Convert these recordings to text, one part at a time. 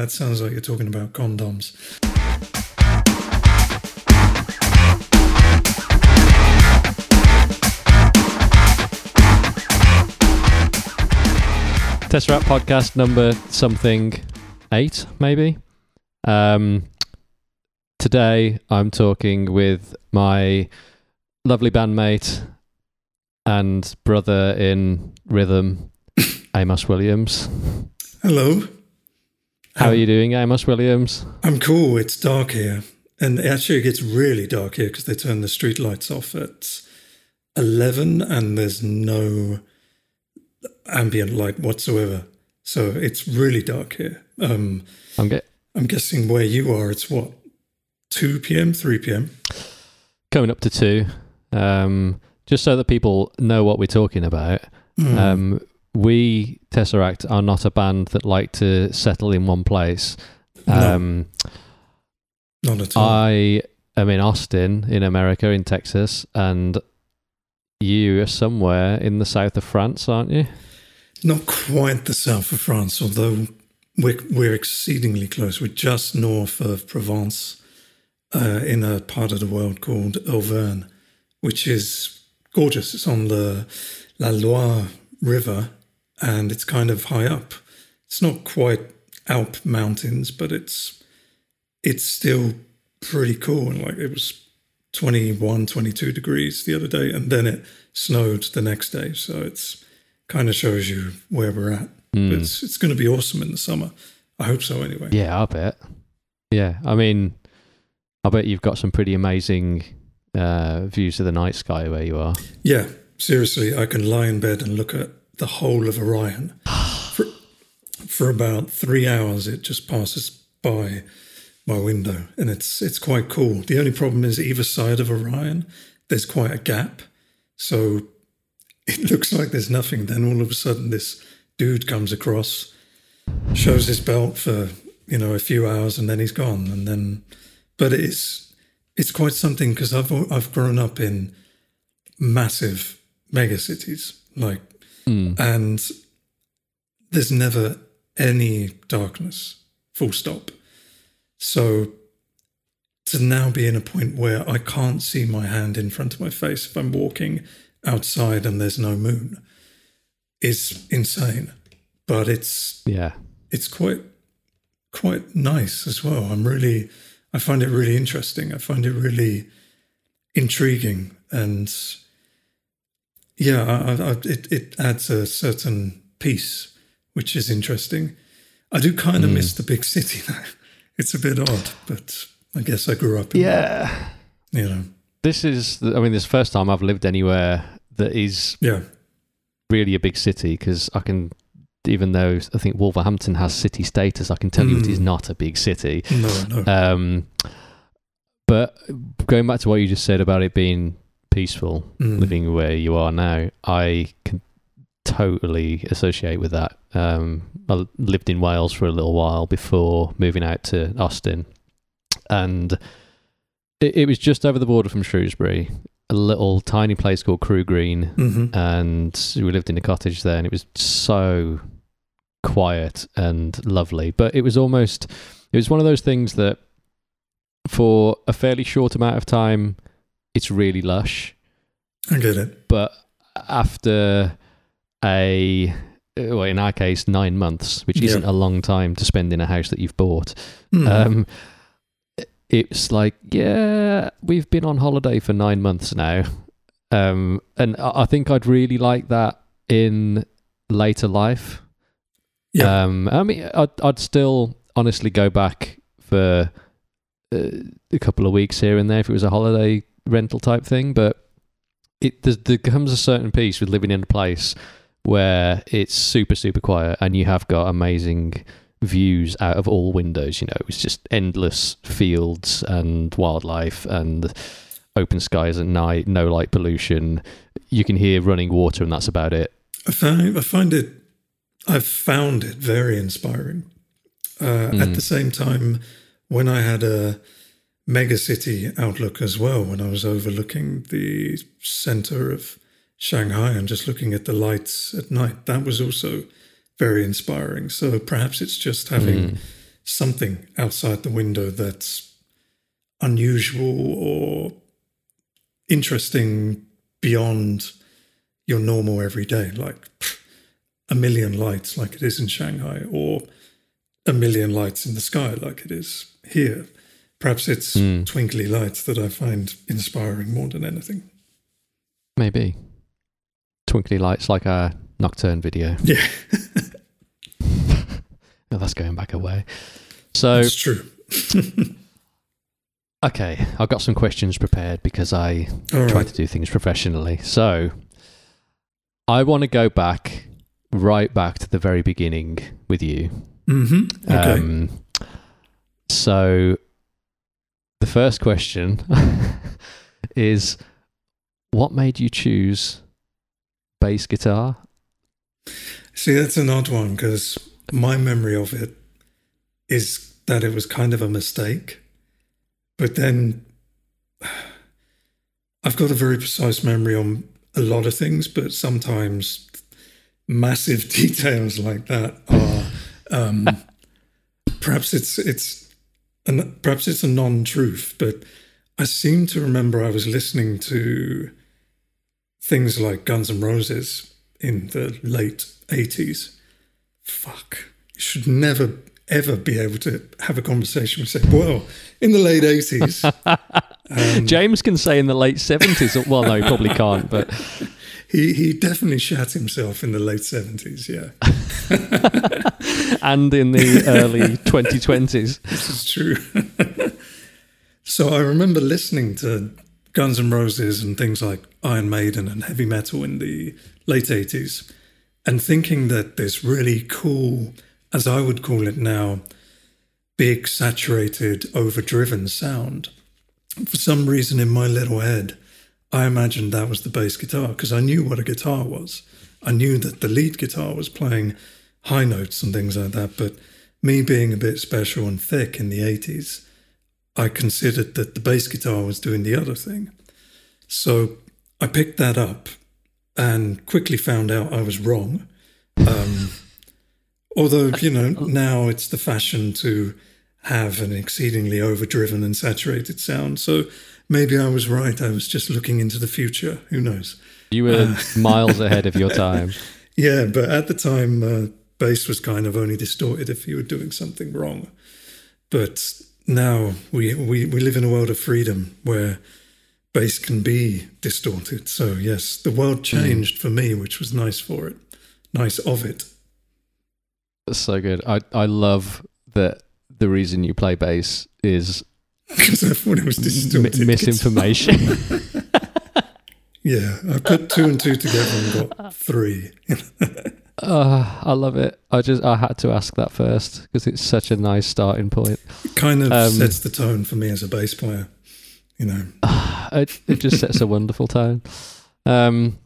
that sounds like you're talking about condoms. Tesseract podcast number something eight, maybe. Um, today I'm talking with my lovely bandmate and brother in rhythm, Amos Williams. Hello. How Um, are you doing, Amos Williams? I'm cool. It's dark here. And actually, it gets really dark here because they turn the street lights off at 11 and there's no ambient light whatsoever. So it's really dark here. Um, I'm get I'm guessing where you are, it's what, 2 p.m., 3 p.m.? coming up to two. Um, just so that people know what we're talking about. Hmm. Um, we Tesseract are not a band that like to settle in one place. No. Um, Not at all. I am in Austin, in America, in Texas, and you are somewhere in the south of France, aren't you? Not quite the south of France, although we're, we're exceedingly close. We're just north of Provence, uh, in a part of the world called Auvergne, which is gorgeous. It's on the La Loire River, and it's kind of high up. It's not quite Alp mountains, but it's it's still pretty cool. And like it was 21, 22 degrees the other day, and then it snowed the next day. So it's kind of shows you where we're at. Mm. It's it's going to be awesome in the summer. I hope so. Anyway. Yeah, I bet. Yeah, I mean, I bet you've got some pretty amazing uh, views of the night sky where you are. Yeah, seriously, I can lie in bed and look at the whole of Orion. for, for about three hours, it just passes by my window, and it's it's quite cool. The only problem is either side of Orion, there's quite a gap, so it looks like there's nothing. Then all of a sudden, this dude comes across, shows his belt for you know a few hours, and then he's gone. And then, but it's it's quite something because I've I've grown up in massive mega cities like Mm. and there's never any darkness full stop so to now be in a point where i can't see my hand in front of my face if i'm walking outside and there's no moon is insane but it's Yeah. it's quite quite nice as well. I'm really I find it really interesting. I find it really intriguing and yeah, I, I, it it adds a certain peace which is interesting. I do kind of Mm. miss the big city though. It's a bit odd, but I guess I grew up in Yeah. you know. This is, the, I mean, this is the first time I've lived anywhere that is Yeah. really a big city because I can, even though I think Wolverhampton has city status, I can tell you it is Mm. not a big city. No, no. Um, but going back to what you just said about it being peaceful, Mm. living where you are now, I can totally associate with that. Um, I lived in Wales for a little while before moving out to Austin, and it, it was just over the border from Shrewsbury, a little tiny place called Crew Green, hmm and we lived in a cottage there, and it was so quiet and lovely. But it was almost, it was one of those things that, for a fairly short amount of time, it's really lush. I get it. But after a, well, in our case, nine months, which Yeah. isn't a long time to spend in a house that you've bought, Mm. um, it's like, yeah, we've been on holiday for nine months now. Um, and I I think I'd really like that in later life. Yeah. Um, I mean, I'd, I'd still honestly go back for uh, a couple of weeks here and there if it was a holiday rental type thing. But it there comes a certain piece with living in a place where it's super super quiet and you have got amazing views out of all windows. You know, it's just endless fields and wildlife and open skies at night, no light pollution. You can hear running water, and that's about it. I find I find it I've found it very inspiring. Uh, At Mm. the same time, when I had a megacity outlook as well, when I was overlooking the center of Shanghai and just looking at the lights at night, that was also very inspiring. So perhaps it's just having Mm. something outside the window that's unusual or interesting beyond your normal everyday, like a million lights, like it is in Shanghai, or a million lights in the sky, like it is here. Perhaps it's Mm. twinkly lights that I find inspiring more than anything. Maybe. Twinkly lights like a nocturne video. Yeah, Oh, that's going back away. So, that's true. okay, I've got some questions prepared because I All try right. to do things professionally. So, I want to go back, right back to the very beginning with you. Mm-hmm. Okay. Um, so, the first question is what made you choose bass guitar? See, that's an odd one because my memory of it is that it was kind of a mistake. But then I've got a very precise memory on a lot of things, but sometimes massive details like that are um, perhaps it's it's an, perhaps it's a non-truth, but I seem to remember I was listening to things like Guns N' Roses in the late 80s. Fuck. You should never, ever be able to have a conversation with, say, well, in the late 80s. um, James can say in the late 70s. Well, no, he probably can't, but he, he definitely shat himself in the late 70s, yeah. and in the early 2020s. This is true. so I remember listening to Guns N' Roses and things like Iron Maiden and heavy metal in the late 80s and thinking that this really cool, as I would call it now, big, saturated, overdriven sound. For some reason in my little head, I imagined that was the bass guitar because I knew what a guitar was. I knew that the lead guitar was playing high notes and things like that, but me being a bit special and thick in the 80s, I considered that the bass guitar was doing the other thing. So I picked that up and quickly found out I was wrong. Um, although, you know, now it's the fashion to have an exceedingly overdriven and saturated sound. So maybe I was right. I was just looking into the future. Who knows? You were miles ahead of your time. Yeah, but at the time, uh, bass was kind of only distorted if you were doing something wrong. But now we, we, we live in a world of freedom where bass can be distorted. So, yes, the world changed for me, which was nice for it. Nice of it. That's so good. I, I love that the reason you play bass is Because I thought it was m- misinformation. Yeah, I put two and two together and got three. uh, I love it. I just I had to ask that first because it's such a nice starting point. It kind of Um, sets the tone for me as a bass player. You know, it, it just sets a wonderful tone. Um,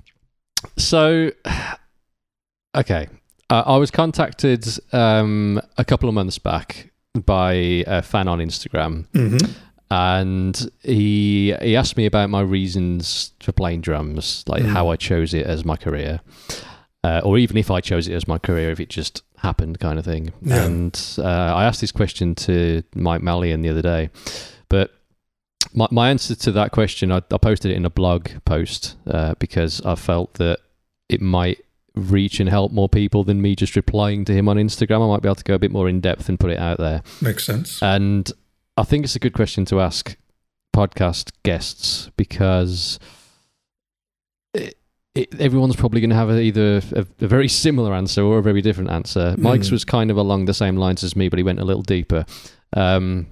so, okay, uh, I was contacted um, a couple of months back by a fan on Instagram, hmm and he he asked me about my reasons for playing drums, like Mm. how I chose it as my career, uh, or even if I chose it as my career, if it just happened, kind of thing. Yeah. And uh, I asked this question to Mike Malyan the other day, but my my answer to that question, I, I posted it in a blog post uh, because I felt that it might reach and help more people than me just replying to him on Instagram. I might be able to go a bit more in depth and put it out there. makes sense. And I think it's a good question to ask podcast guests because it, it, everyone's probably going to have a, either a, a very similar answer or a very different answer. Mike's Mm. was kind of along the same lines as me, but he went a little deeper. Um,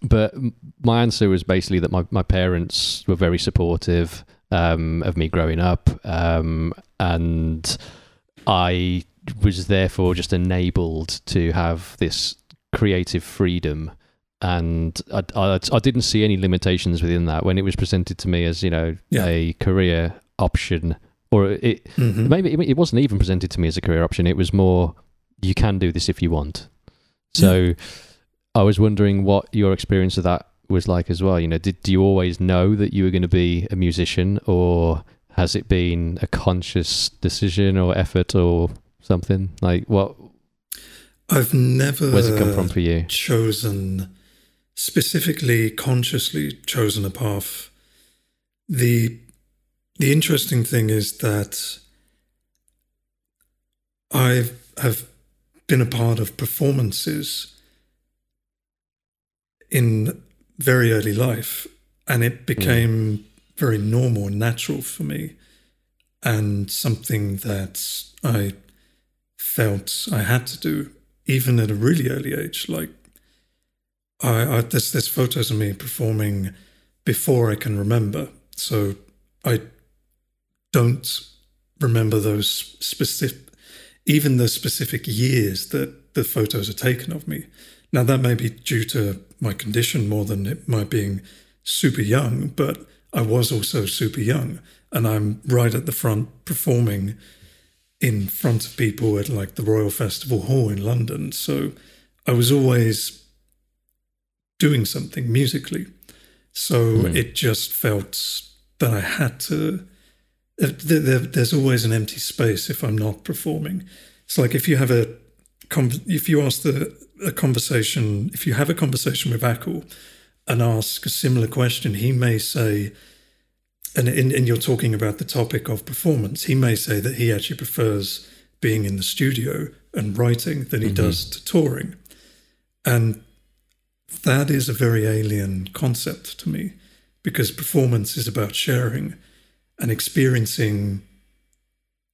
but my answer was basically that my, my parents were very supportive um, of me growing up. Um, and I was therefore just enabled to have this creative freedom. And I, I, I didn't see any limitations within that when it was presented to me as, you know, Yeah. a career option. Or it, Mhm. maybe it wasn't even presented to me as a career option. It was more, you can do this if you want. So I was wondering what your experience of that was like as well. You know, did do you always know that you were going to be a musician, or has it been a conscious decision or effort or something? Like what? I've never Where's it come from for you? chosen specifically consciously chosen a path. The the interesting thing is that I have been a part of performances in very early life, and it became mm. Very normal and natural for me, and something that I felt I had to do, even at a really early age. Like, I, I there's there's photos of me performing before I can remember, so I don't remember those specific, even the specific years that the photos are taken of me. Now that may be due to my condition more than it, my being super young, but I was also super young, and I'm right at the front performing in front of people at like the Royal Festival Hall in London. So I was always doing something musically. So mm. it just felt that I had to. there's always an empty space if I'm not performing. It's like if you have a, if you ask the a conversation, if you have a conversation with Acle and ask a similar question, he may say, and, and, and you're talking about the topic of performance, he may say that he actually prefers being in the studio and writing than he mm-hmm. does to touring. And that is a very alien concept to me because performance is about sharing and experiencing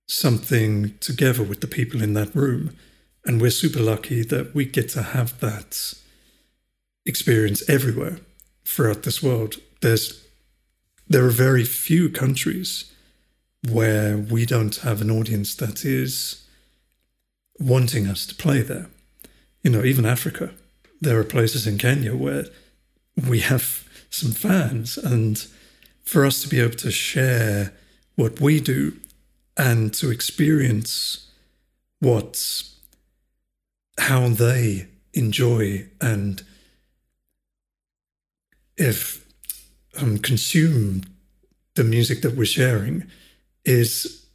something together with the people in that room. And we're super lucky that we get to have that experience everywhere throughout this world. There's there are very few countries where we don't have an audience that is wanting us to play there. You know, even Africa, there are places in Kenya where we have some fans, and for us to be able to share what we do and to experience what how they enjoy and if um, consume the music that we're sharing is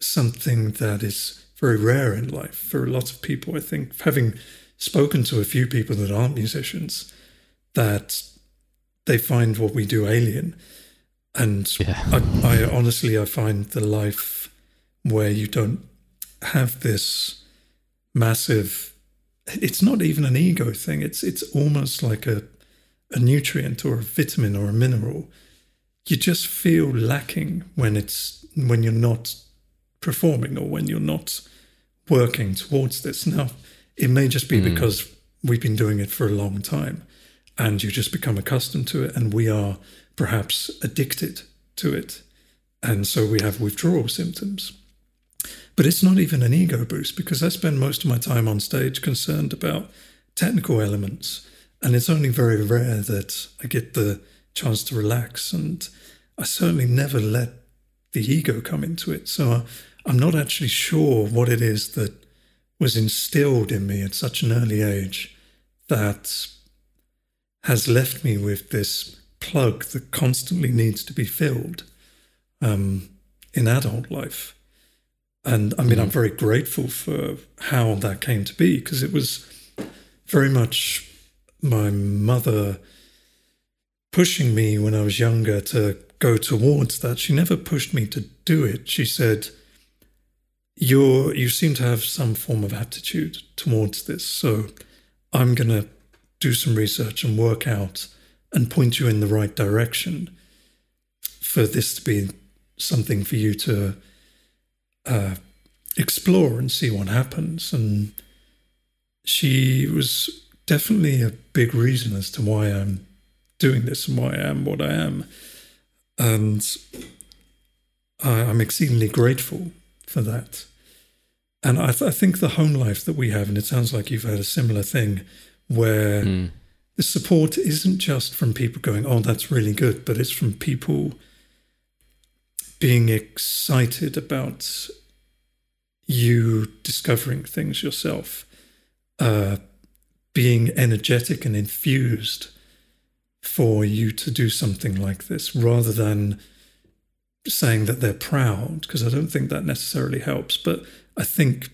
something that is very rare in life for a lot of people. I think having spoken to a few people that aren't musicians, that they find what we do alien. And yeah. I, I honestly, I find the life where you don't have this massive. It's not even an ego thing. It's it's almost like a a nutrient or a vitamin or a mineral, you just feel lacking when it's when you're not performing or when you're not working towards this. Now, it may just be mm. because we've been doing it for a long time and you just become accustomed to it and we are perhaps addicted to it. And so we have withdrawal symptoms. But it's not even an ego boost because I spend most of my time on stage concerned about technical elements and it's only very rare that I get the chance to relax. And I certainly never let the ego come into it. So I'm not actually sure what it is that was instilled in me at such an early age that has left me with this plug that constantly needs to be filled um, in adult life. And I mean, mm. I'm very grateful for how that came to be because it was very much my mother pushing me when I was younger to go towards that. She never pushed me to do it. She said, You're you seem to have some form of aptitude towards this. So I'm gonna do some research and work out and point you in the right direction for this to be something for you to uh, explore and see what happens. And she was definitely a big reason as to why I'm doing this and why I am what I am. And I, am exceedingly grateful for that. And I, th- I, think the home life that we have, and it sounds like you've had a similar thing, where mm. the support isn't just from people going, oh, that's really good, but it's from people being excited about you discovering things yourself. Uh, being energetic and infused for you to do something like this rather than saying that they're proud, because I don't think that necessarily helps. But I think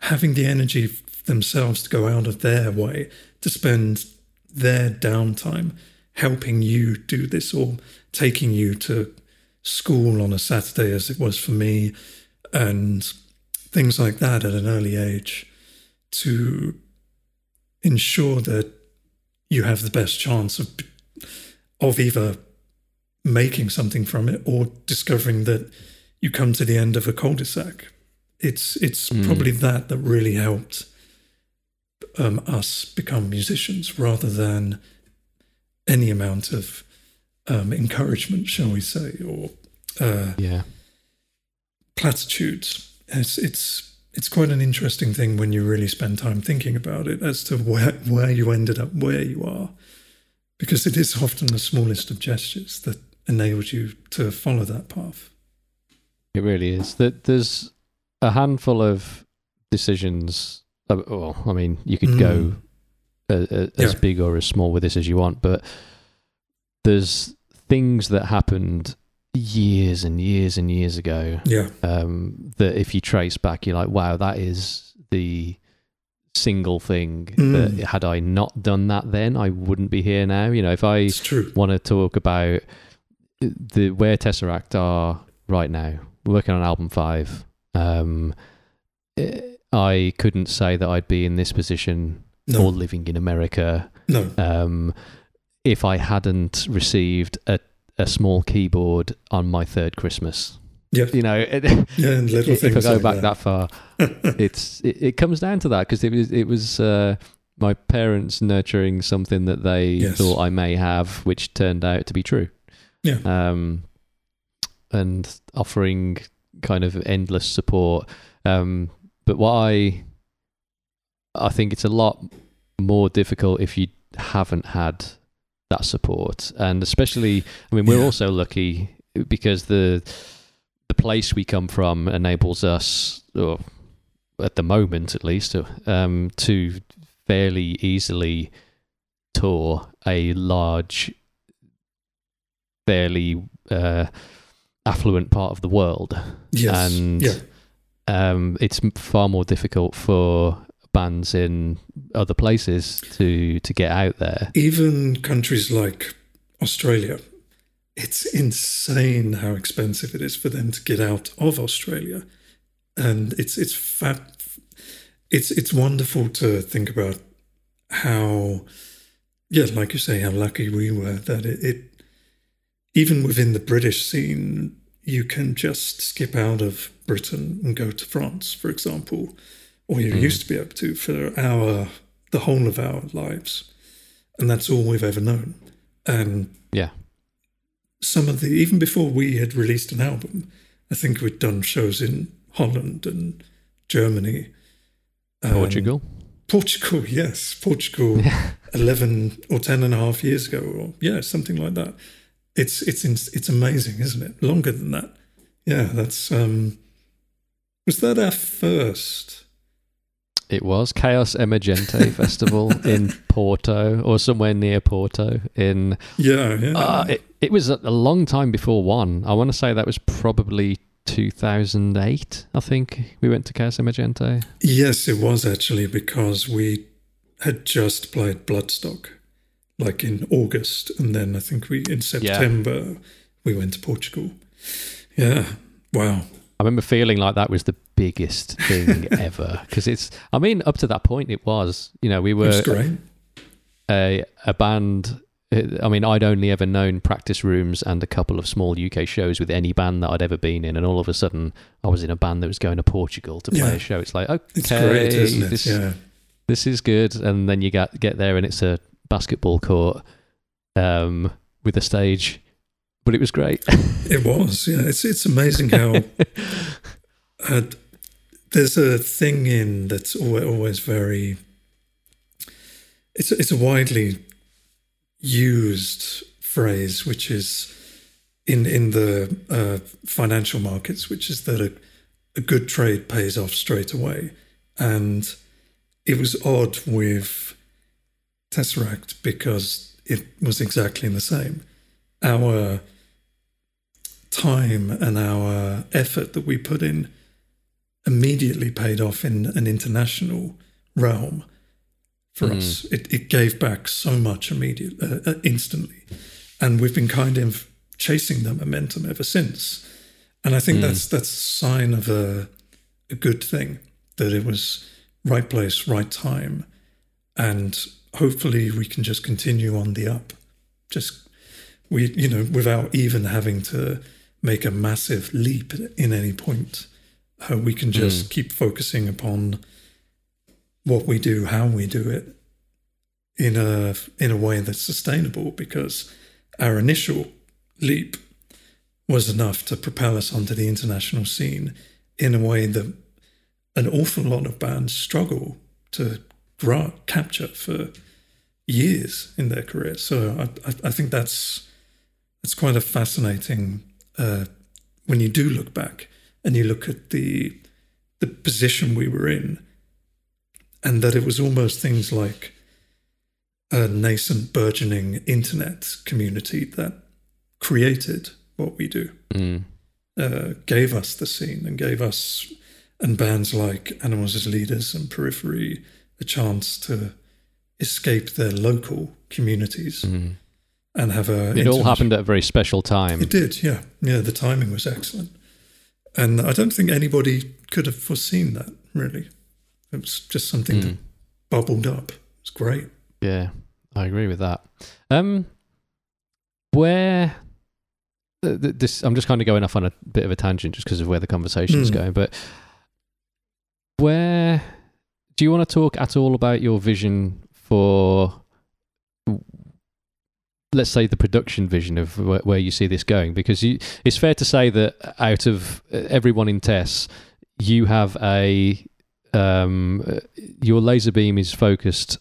having the energy themselves to go out of their way to spend their downtime helping you do this or taking you to school on a Saturday, as it was for me, and things like that at an early age to ensure that you have the best chance of of either making something from it or discovering that you come to the end of a cul-de-sac. It's it's Mm. probably that that really helped um, us become musicians rather than any amount of um, encouragement, shall we say, or uh, Yeah. platitudes. It's it's it's quite an interesting thing when you really spend time thinking about it as to where where you ended up where you are, because it is often the smallest of gestures that enables you to follow that path. It really is. That there's a handful of decisions. uh, Well, I mean, you could go uh, uh, as Yeah. big or as small with this as you want, but there's things that happened years and years and years ago Yeah, um, that if you trace back, you're like, wow, that is the single thing Mm. that had I not done that then, I wouldn't be here now. You know, if I want to talk about the where Tesseract are right now. We're working on album five. Um, eh, I couldn't say that I'd be in this position No, or living in America no, um, if I hadn't received a, a small keyboard on my third Christmas. yeah, You know, it, yeah, and little if I go like back that. that far, it's it, it comes down to that because it was it was uh, my parents nurturing something that they Yes. thought I may have, which turned out to be true. Yeah. Um, and offering kind of endless support. Um, but what I I think it's a lot more difficult if you haven't had that support, and especially I mean we're Yeah. also lucky because the the place we come from enables us, or at the moment at least, um, to fairly easily tour a large, fairly uh, affluent part of the world. yes, and yeah, Um, it's far more difficult for bands in other places to to get out there. even countries like Australia, it's insane how expensive it is for them to get out of Australia, and it's it's fat. It's it's wonderful to think about how, yeah, like you say, how lucky we were that it, it even within the British scene, you can just skip out of Britain and go to France, for example, or you Mm. used to be able to for our the whole of our lives, and that's all we've ever known. And Yeah. some of the even before we had released an album, I think we'd done shows in Holland and Germany, um, Portugal. Portugal, yes, Portugal, eleven or ten and a half years ago, or yeah, something like that. It's it's it's amazing, isn't it? Longer than that. Yeah, that's um. Was that our first? It was Chaos Emergente Festival in Porto or somewhere near Porto. In Yeah, yeah. uh, it, it was a, a long time before one. I want to say that was probably 2008. I think we went to Chaos Emergente. Yes, it was actually because we had just played Bloodstock, like in August, and then I think we in September we went to Portugal. Yeah, wow. I remember feeling like that was the biggest thing ever because it's. I mean, up to that point, it was. You know, we were a a band. I mean, I'd only ever known practice rooms and a couple of small UK shows with any band that I'd ever been in, and all of a sudden, I was in a band that was going to Portugal to play Yeah. a show. It's like, okay, It's great, isn't it? this, yeah, this is good. And then you get get there, and it's a basketball court um, with a stage, but it was great. it was. Yeah, it's it's amazing how uh, there's a thing in that's always, always very. It's it's a widely used phrase, which is in in the uh, financial markets, which is that a, a good trade pays off straight away, and it was odd with Tesseract because it was exactly the same. Our time and our effort that we put in immediately paid off in an international realm for Mm. us. It, it gave back so much immediately, uh, uh, instantly, and we've been kind of chasing that momentum ever since. And I think Mm. that's that's a sign of a a good thing that it was right place, right time, and hopefully we can just continue on the up. Just we, you know, without even having to make a massive leap in any point. Uh, we can just keep focusing upon what we do, how we do it, in a in a way that's sustainable. Because our initial leap was enough to propel us onto the international scene in a way that an awful lot of bands struggle to gra- capture for years in their career. So I, I, I think that's that's quite a fascinating uh, when you do look back and you look at the the position we were in, and that it was almost things like a nascent, burgeoning internet community that created what we do, Mm. uh, gave us the scene, and gave us and bands like Animals as Leaders and Periphery a chance to escape their local communities Mm. And have a. It all happened at a very special time. It did, yeah, yeah. The timing was excellent, and I don't think anybody could have foreseen that. Really, it was just something that Mm. bubbled up. It's great. Yeah, I agree with that. Um, where th- th- this, I'm just kind of going off on a bit of a tangent just because of where the conversation's Mm. going. But where do you want to talk at all about your vision for, let's say, the production vision of where, where you see this going? Because you, it's fair to say that out of everyone in Tess, you have a um, your laser beam is focused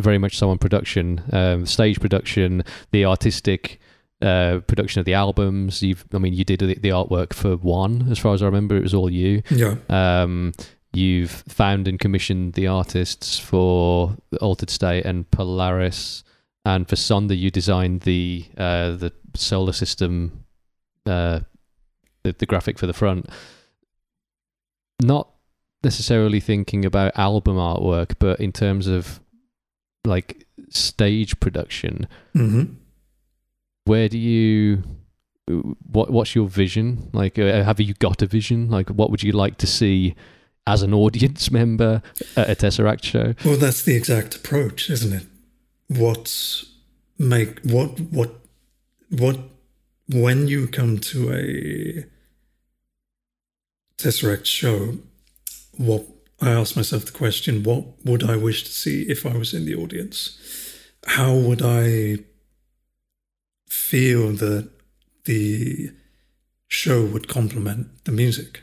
very much so on production, um, stage production, the artistic uh, production of the albums. You've, I mean, you did the, the artwork for one, as far as I remember. It was all you. Yeah, Um, you've found and commissioned the artists for Altered State and Polaris, and for Sonder, you designed the uh, the solar system, uh, the, the graphic for the front. Not necessarily thinking about album artwork, but in terms of like stage production, hmm where do you what what's your vision? Like uh, have you got a vision? Like what would you like to see as an audience member at a tesseract show? Well, that's the exact approach, isn't it? What make what what what when you come to a Tesseract show, what I ask myself the question: What would I wish to see if I was in the audience? How would I feel that the show would complement the music?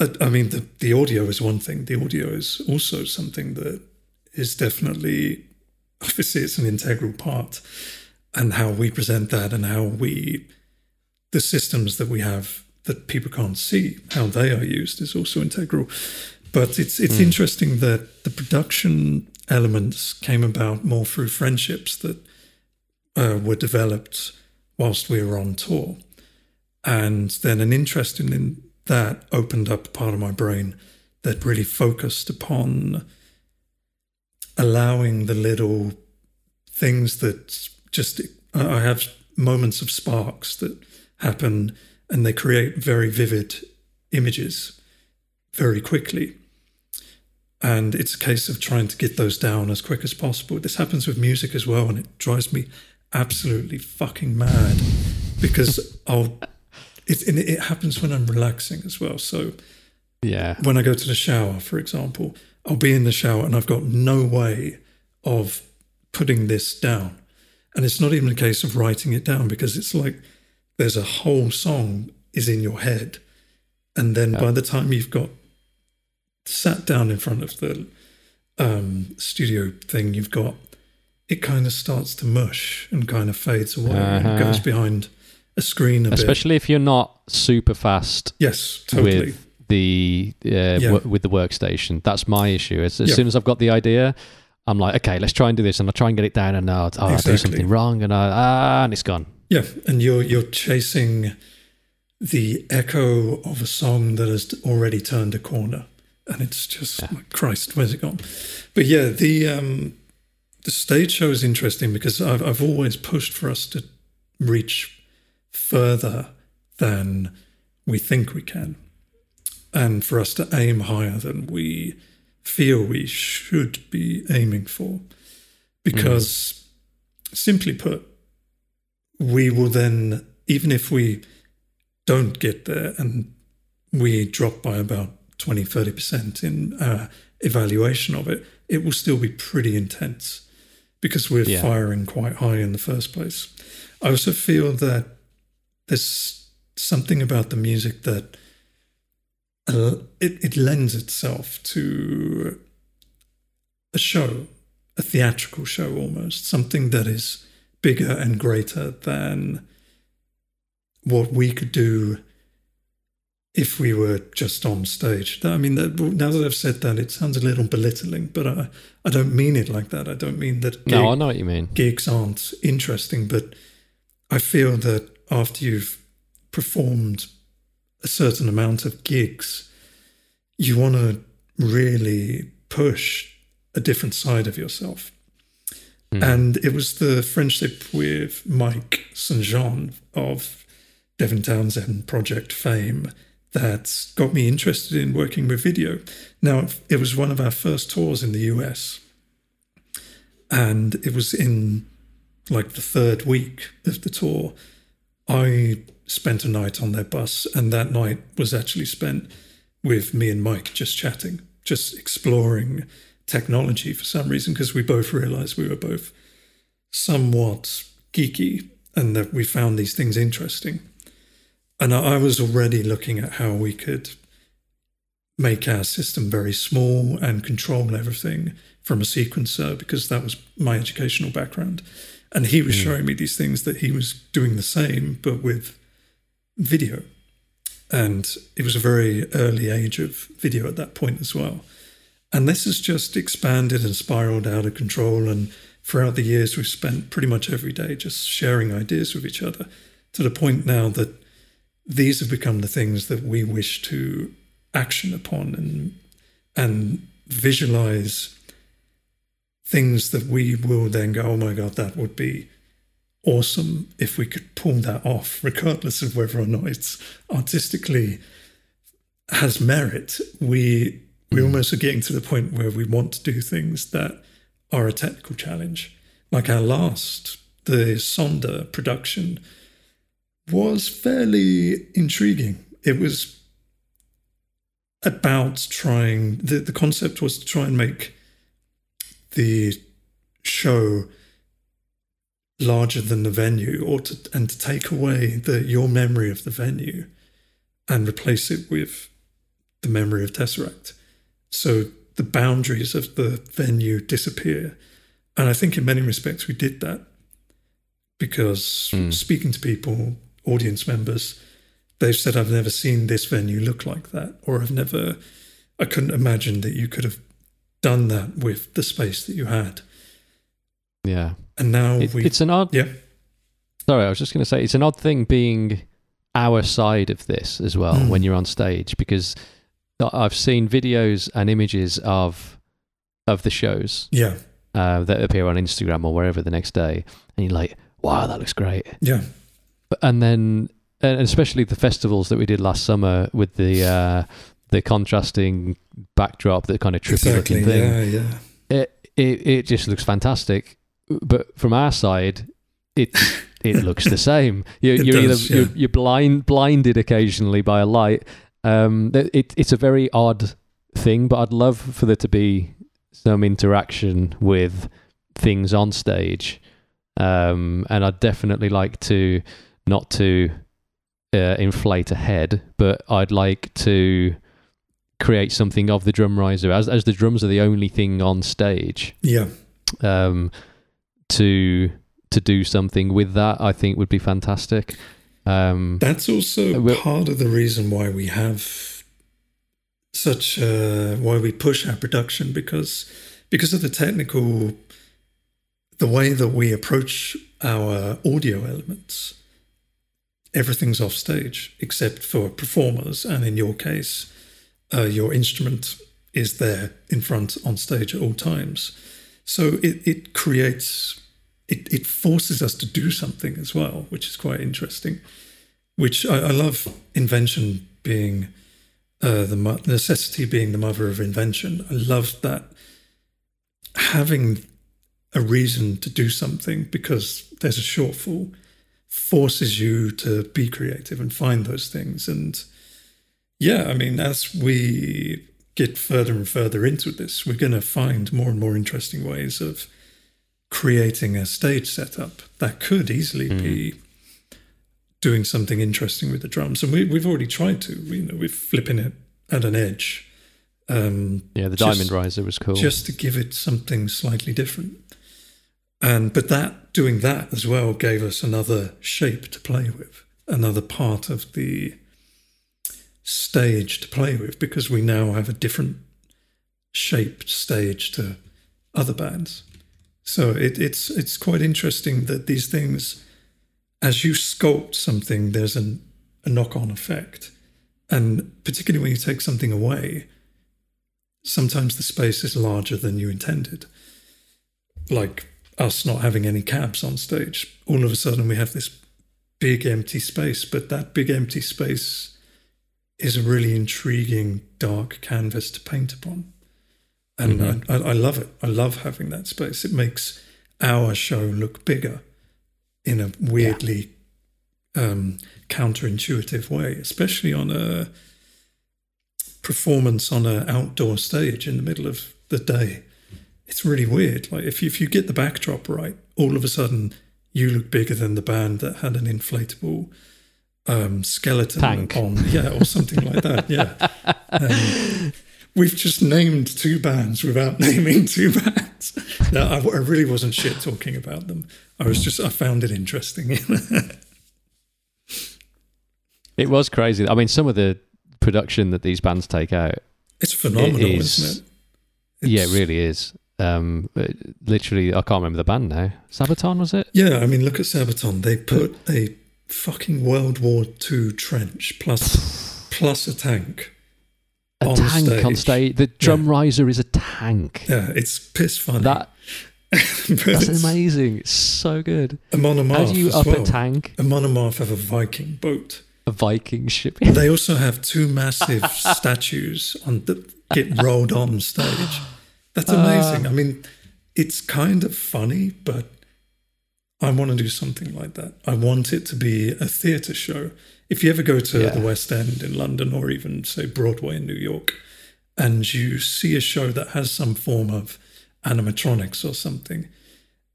I, I mean, the, the audio is one thing. The audio is also something that is definitely, obviously, it's an integral part. And how we present that and how we, the systems that we have that people can't see, how they are used is also integral. But it's it's interesting that the production elements came about more through friendships that uh, were developed whilst we were on tour. And then an interest in, in that opened up part of my brain that really focused upon allowing the little things that just, I have moments of sparks that happen and they create very vivid images very quickly. And it's a case of trying to get those down as quick as possible. This happens with music as well, and it drives me absolutely fucking mad because I'll. It, it happens when I'm relaxing as well. So yeah when I go to the shower, for example, I'll be in the shower and I've got no way of putting this down. And it's not even a case of writing it down because it's like there's a whole song is in your head. And then by the time you've got sat down in front of the um, studio thing, you've got it kind of starts to mush and kind of fades away and Uh-huh. goes behind a screen a bit. especially if you're not super fast Yes, totally. with the uh, Yeah. wo- with the workstation that's my issue as, as Yeah. soon as i've got the idea i'm like okay let's try and do this and i try and get it down and now oh, i do something wrong and I, ah, and it's gone Yeah, and you're you're chasing the echo of a song that has already turned a corner, and it's just yeah. Christ, where's it gone? But yeah, the um, the stage show is interesting because I've I've always pushed for us to reach further than we think we can, and for us to aim higher than we feel we should be aiming for, because mm. simply put, we will then even if we don't get there and we drop by about 20, 30% in our evaluation of it, it will still be pretty intense because we're yeah. firing quite high in the first place. I also feel that there's something about the music that uh, it, it lends itself to a show, a theatrical show almost, something that is bigger and greater than what we could do if we were just on stage. I mean, now that I've said that, it sounds a little belittling, but I, I don't mean it like that. I don't mean that. Gig, no, I know what you mean. Gigs aren't interesting, but I feel that after you've performed a certain amount of gigs, you want to really push a different side of yourself. Mm. And it was the friendship with Mike St. Jean of Devin Townsend Project fame that got me interested in working with video. Now, it was one of our first tours in the US, and it was in like the third week of the tour. I spent a night on their bus, and that night was actually spent with me and Mike just chatting, just exploring technology for some reason, because we both realized we were both somewhat geeky and that we found these things interesting. And I was already looking at how we could make our system very small and control everything from a sequencer because that was my educational background. And he was mm. showing me these things that he was doing the same, but with video. And it was a very early age of video at that point as well. And this has just expanded and spiraled out of control. And throughout the years, we've spent pretty much every day just sharing ideas with each other to the point now that these have become the things that we wish to action upon and and visualize things that we will then go, oh my God, that would be awesome if we could pull that off, regardless of whether or not it's artistically has merit. We we mm. almost are getting to the point where we want to do things that are a technical challenge. Like our last, the Sonder production was fairly intriguing. It was about trying, the, the concept was to try and make the show larger than the venue or to and to take away the your memory of the venue and replace it with the memory of Tesseract. So the boundaries of the venue disappear. And I think in many respects we did that because mm. speaking to people audience members, they've said, I've never seen this venue look like that, or I've never, I couldn't imagine that you could have done that with the space that you had. Yeah. And now it, we. It's an odd. Yeah. Sorry, I was just going to say it's an odd thing being our side of this as well mm. when you're on stage because I've seen videos and images of of the shows. Yeah. Uh, that appear on Instagram or wherever the next day, and you're like, "Wow, that looks great." Yeah and then and especially the festivals that we did last summer with the uh, the contrasting backdrop, that kind of trippy exactly, looking thing. Yeah, yeah. It, it it just looks fantastic. But from our side, it it looks the same. You're, you're does, either yeah. you're, you're, blind blinded occasionally by a light. Um, it it's a very odd thing, but I'd love for there to be some interaction with things on stage. Um, and I'd definitely like to not to uh, inflate a head, but I'd like to create something of the drum riser as as the drums are the only thing on stage. Yeah. Um, to to do something with that, I think would be fantastic. Um, That's also uh, part of the reason why we have such uh, why we push our production because because of the technical the way that we approach our audio elements everything's off stage except for performers, and in your case, uh, your instrument is there in front on stage at all times. So it, it creates, it, it forces us to do something as well, which is quite interesting. Which I, I love invention being uh, the mo- necessity being the mother of invention. I love that having a reason to do something because there's a shortfall forces you to be creative and find those things. And yeah, I mean, as we get further and further into this, we're going to find more and more interesting ways of creating a stage setup that could easily mm. be doing something interesting with the drums. And we, have already tried to, you know, we're flipping it at an edge. Um, yeah, the just, Diamond Riser was cool. Just to give it something slightly different. And but that doing that as well gave us another shape to play with, another part of the stage to play with because we now have a different shaped stage to other bands. So it, it's it's quite interesting that these things, as you sculpt something, there's an, a knock-on effect, and particularly when you take something away, sometimes the space is larger than you intended. Like us not having any cabs on stage, all of a sudden we have this big empty space, but that big empty space is a really intriguing dark canvas to paint upon. And mm-hmm. I, I, love it. I love having that space. It makes our show look bigger in a weirdly yeah. um, counterintuitive way, especially on a performance on an outdoor stage in the middle of the day it's really weird. Like if you, if you get the backdrop right, all of a sudden you look bigger than the band that had an inflatable um, skeleton Tank. on, yeah, or something like that. Yeah. Um, we've just named two bands without naming two bands. No, I, I, really wasn't shit talking about them. I was just I found it interesting. it was crazy. I mean, some of the production that these bands take out. It's phenomenal, it is, isn't it? It's, yeah, it really is. Um, literally, I can't remember the band now. Sabaton was it? Yeah, I mean, look at Sabaton. They put a fucking World War II trench plus plus a tank. A on tank stage. on stage. The drum yeah. riser is a tank. Yeah, it's piss funny. That that's amazing. It's so good. Amon Amarth. How do you up well. a tank? Amon Amarth have a Viking boat. A Viking ship. they also have two massive statues on that get rolled on stage. That's amazing. Uh, I mean, it's kind of funny, but I want to do something like that. I want it to be a theatre show. If you ever go to yeah. the West End in London or even, say, Broadway in New York, and you see a show that has some form of animatronics or something,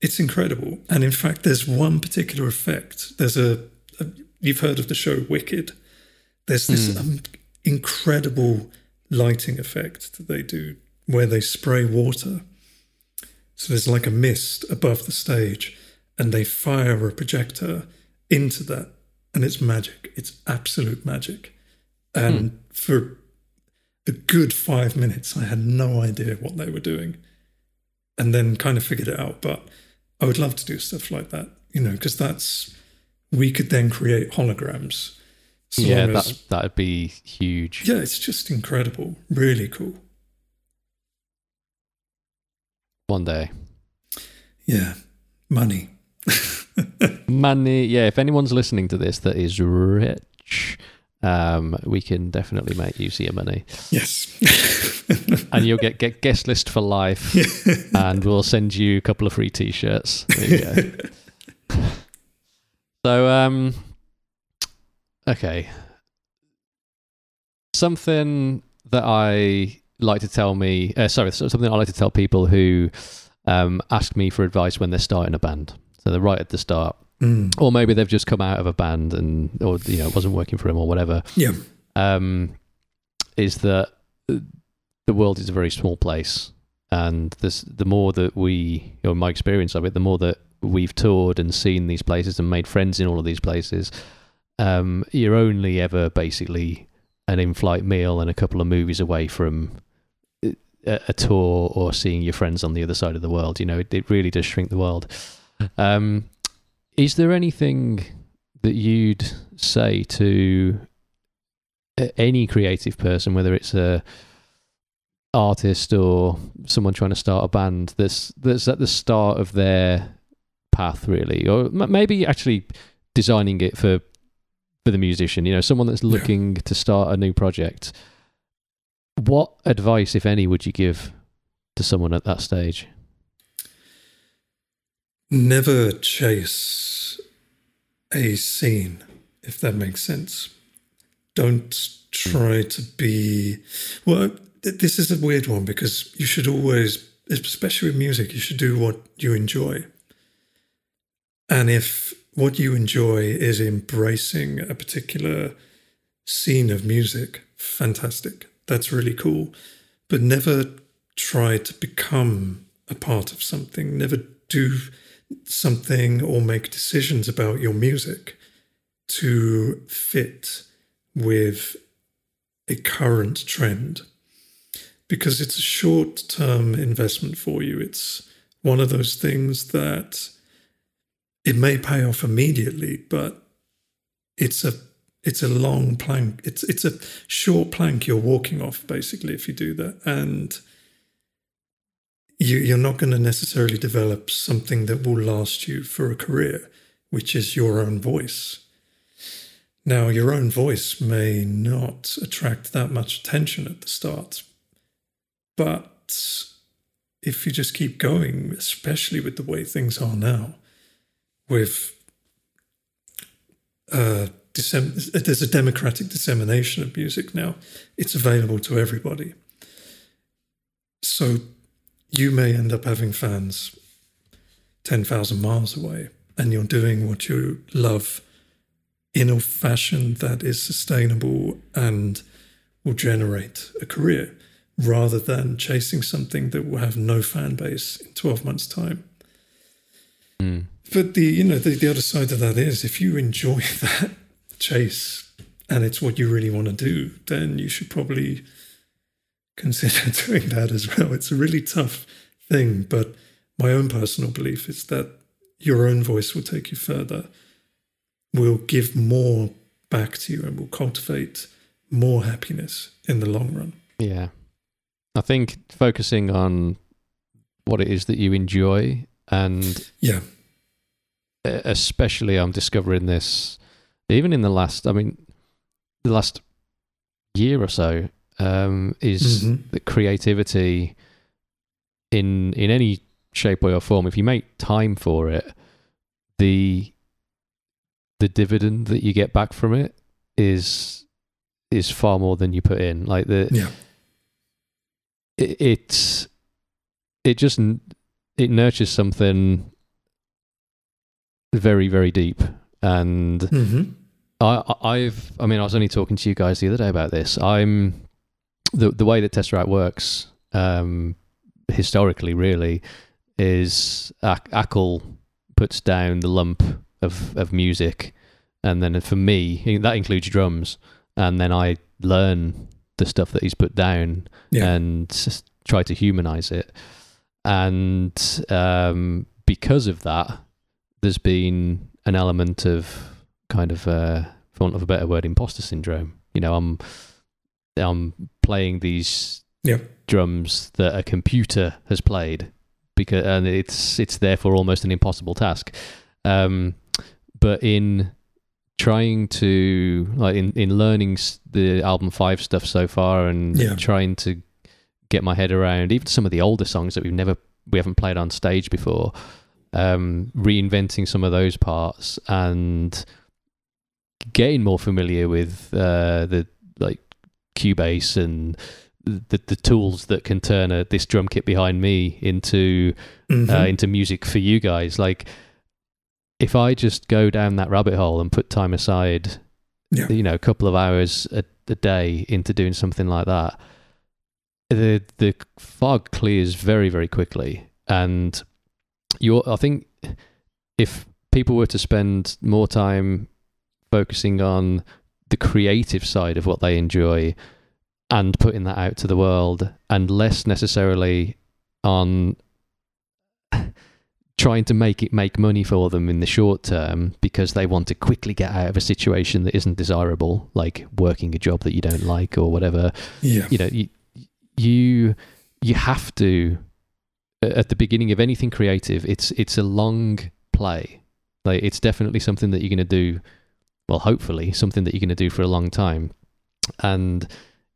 it's incredible. And in fact, there's one particular effect. There's a, a you've heard of the show Wicked. There's this mm. um, incredible lighting effect that they do where they spray water. So there's like a mist above the stage, and they fire a projector into that, and it's magic. It's absolute magic. And hmm. for a good five minutes, I had no idea what they were doing, and then kind of figured it out. But I would love to do stuff like that, you know, because that's we could then create holograms. So yeah, that that'd be huge. Yeah, it's just incredible, really cool. one day. Yeah, money. money. Yeah, if anyone's listening to this that is rich, um, we can definitely make use of your money. Yes. and you'll get, get guest list for life, and we'll send you a couple of free t-shirts. There you go. so, um, okay. Something that I like to tell me, uh, sorry, something I like to tell people who um, ask me for advice when they're starting a band. So they're right at the start, mm. or maybe they've just come out of a band and, or you know, it wasn't working for them or whatever. Yeah, um, is that the world is a very small place, and this the more that we, or my experience of it, the more that we've toured and seen these places and made friends in all of these places, um, you're only ever basically an in-flight meal and a couple of movies away from a, a, tour or seeing your friends on the other side of the world. You know, it, it really does shrink the world. Um, is there anything that you'd say to any creative person, whether it's a artist or someone trying to start a band that's that's at the start of their path really? Or m- maybe actually designing it for for the musician you know someone that's Yeah. looking to start a new project. What advice if any would you give to someone at that stage Never chase a scene, if that makes sense. Don't try to be. Well, this is a weird one because you should always, especially with music, you should do what you enjoy. And if what you enjoy is embracing a particular scene of music, fantastic. That's really cool. But never try to become a part of something. Never do something or make decisions about your music to fit with a current trend because it's a short term investment for you. It's one of those things that it may pay off immediately, but it's a it's a long plank. It's it's a short plank you're walking off basically if you do that. And you, you're not going to necessarily develop something that will last you for a career, which is your own voice. Now, your own voice may not attract that much attention at the start, but if you just keep going, especially with the way things are now, with uh, dissem- there's a democratic dissemination of music now, it's available to everybody. So you may end up having fans 10,000 miles away and you're doing what you love in a fashion that is sustainable and will generate a career rather than chasing something that will have no fan base in 12 months time Mm. but the you know the, the other side of that is if you enjoy that chase and it's what you really want to do then you should probably consider doing that as well. It's a really tough thing but my own personal belief is that your own voice will take you further will give more back to you and will cultivate more happiness in the long run. Yeah. I think focusing on what it is that you enjoy and yeah. especially I'm discovering this even in the last I mean the last year or so um, is Mhm. that creativity in in any shape way or form. If you make time for it the the dividend that you get back from it is is far more than you put in. Like the yeah. it, it's it just it nurtures something very very deep. And hmm I, I- I've, I mean, I was only talking to you guys the other day about this. I'm the the way that Tesseract works, um, historically, really, is Ac- Acle puts down the lump of of music, and then for me, that includes drums, and then I learn the stuff that he's put down yeah and try to humanize it. And um, because of that, there's been an element of kind of, uh, for want of a better word, imposter syndrome. You know, I'm I'm playing these Yeah. drums that a computer has played because and it's it's therefore almost an impossible task. Um, but in trying to like in in learning the album five stuff so far and Yeah. trying to get my head around even some of the older songs that we've never we haven't played on stage before um reinventing some of those parts and getting more familiar with uh the like cubase and the the tools that can turn a, this drum kit behind me into Mhm. uh, into music for you guys. Like, if I just go down that rabbit hole and put time aside, Yeah. you know, a couple of hours a, a day into doing something like that, the the fog clears very very quickly. And you, I think, if people were to spend more time focusing on the creative side of what they enjoy and putting that out to the world and less necessarily on trying to make it make money for them in the short term because they want to quickly get out of a situation that isn't desirable like working a job that you don't like or whatever yeah you know you, you you have to at the beginning of anything creative. It's it's a long play. Like it's definitely something that you're going to do. Well, hopefully, something that you're going to do for a long time. And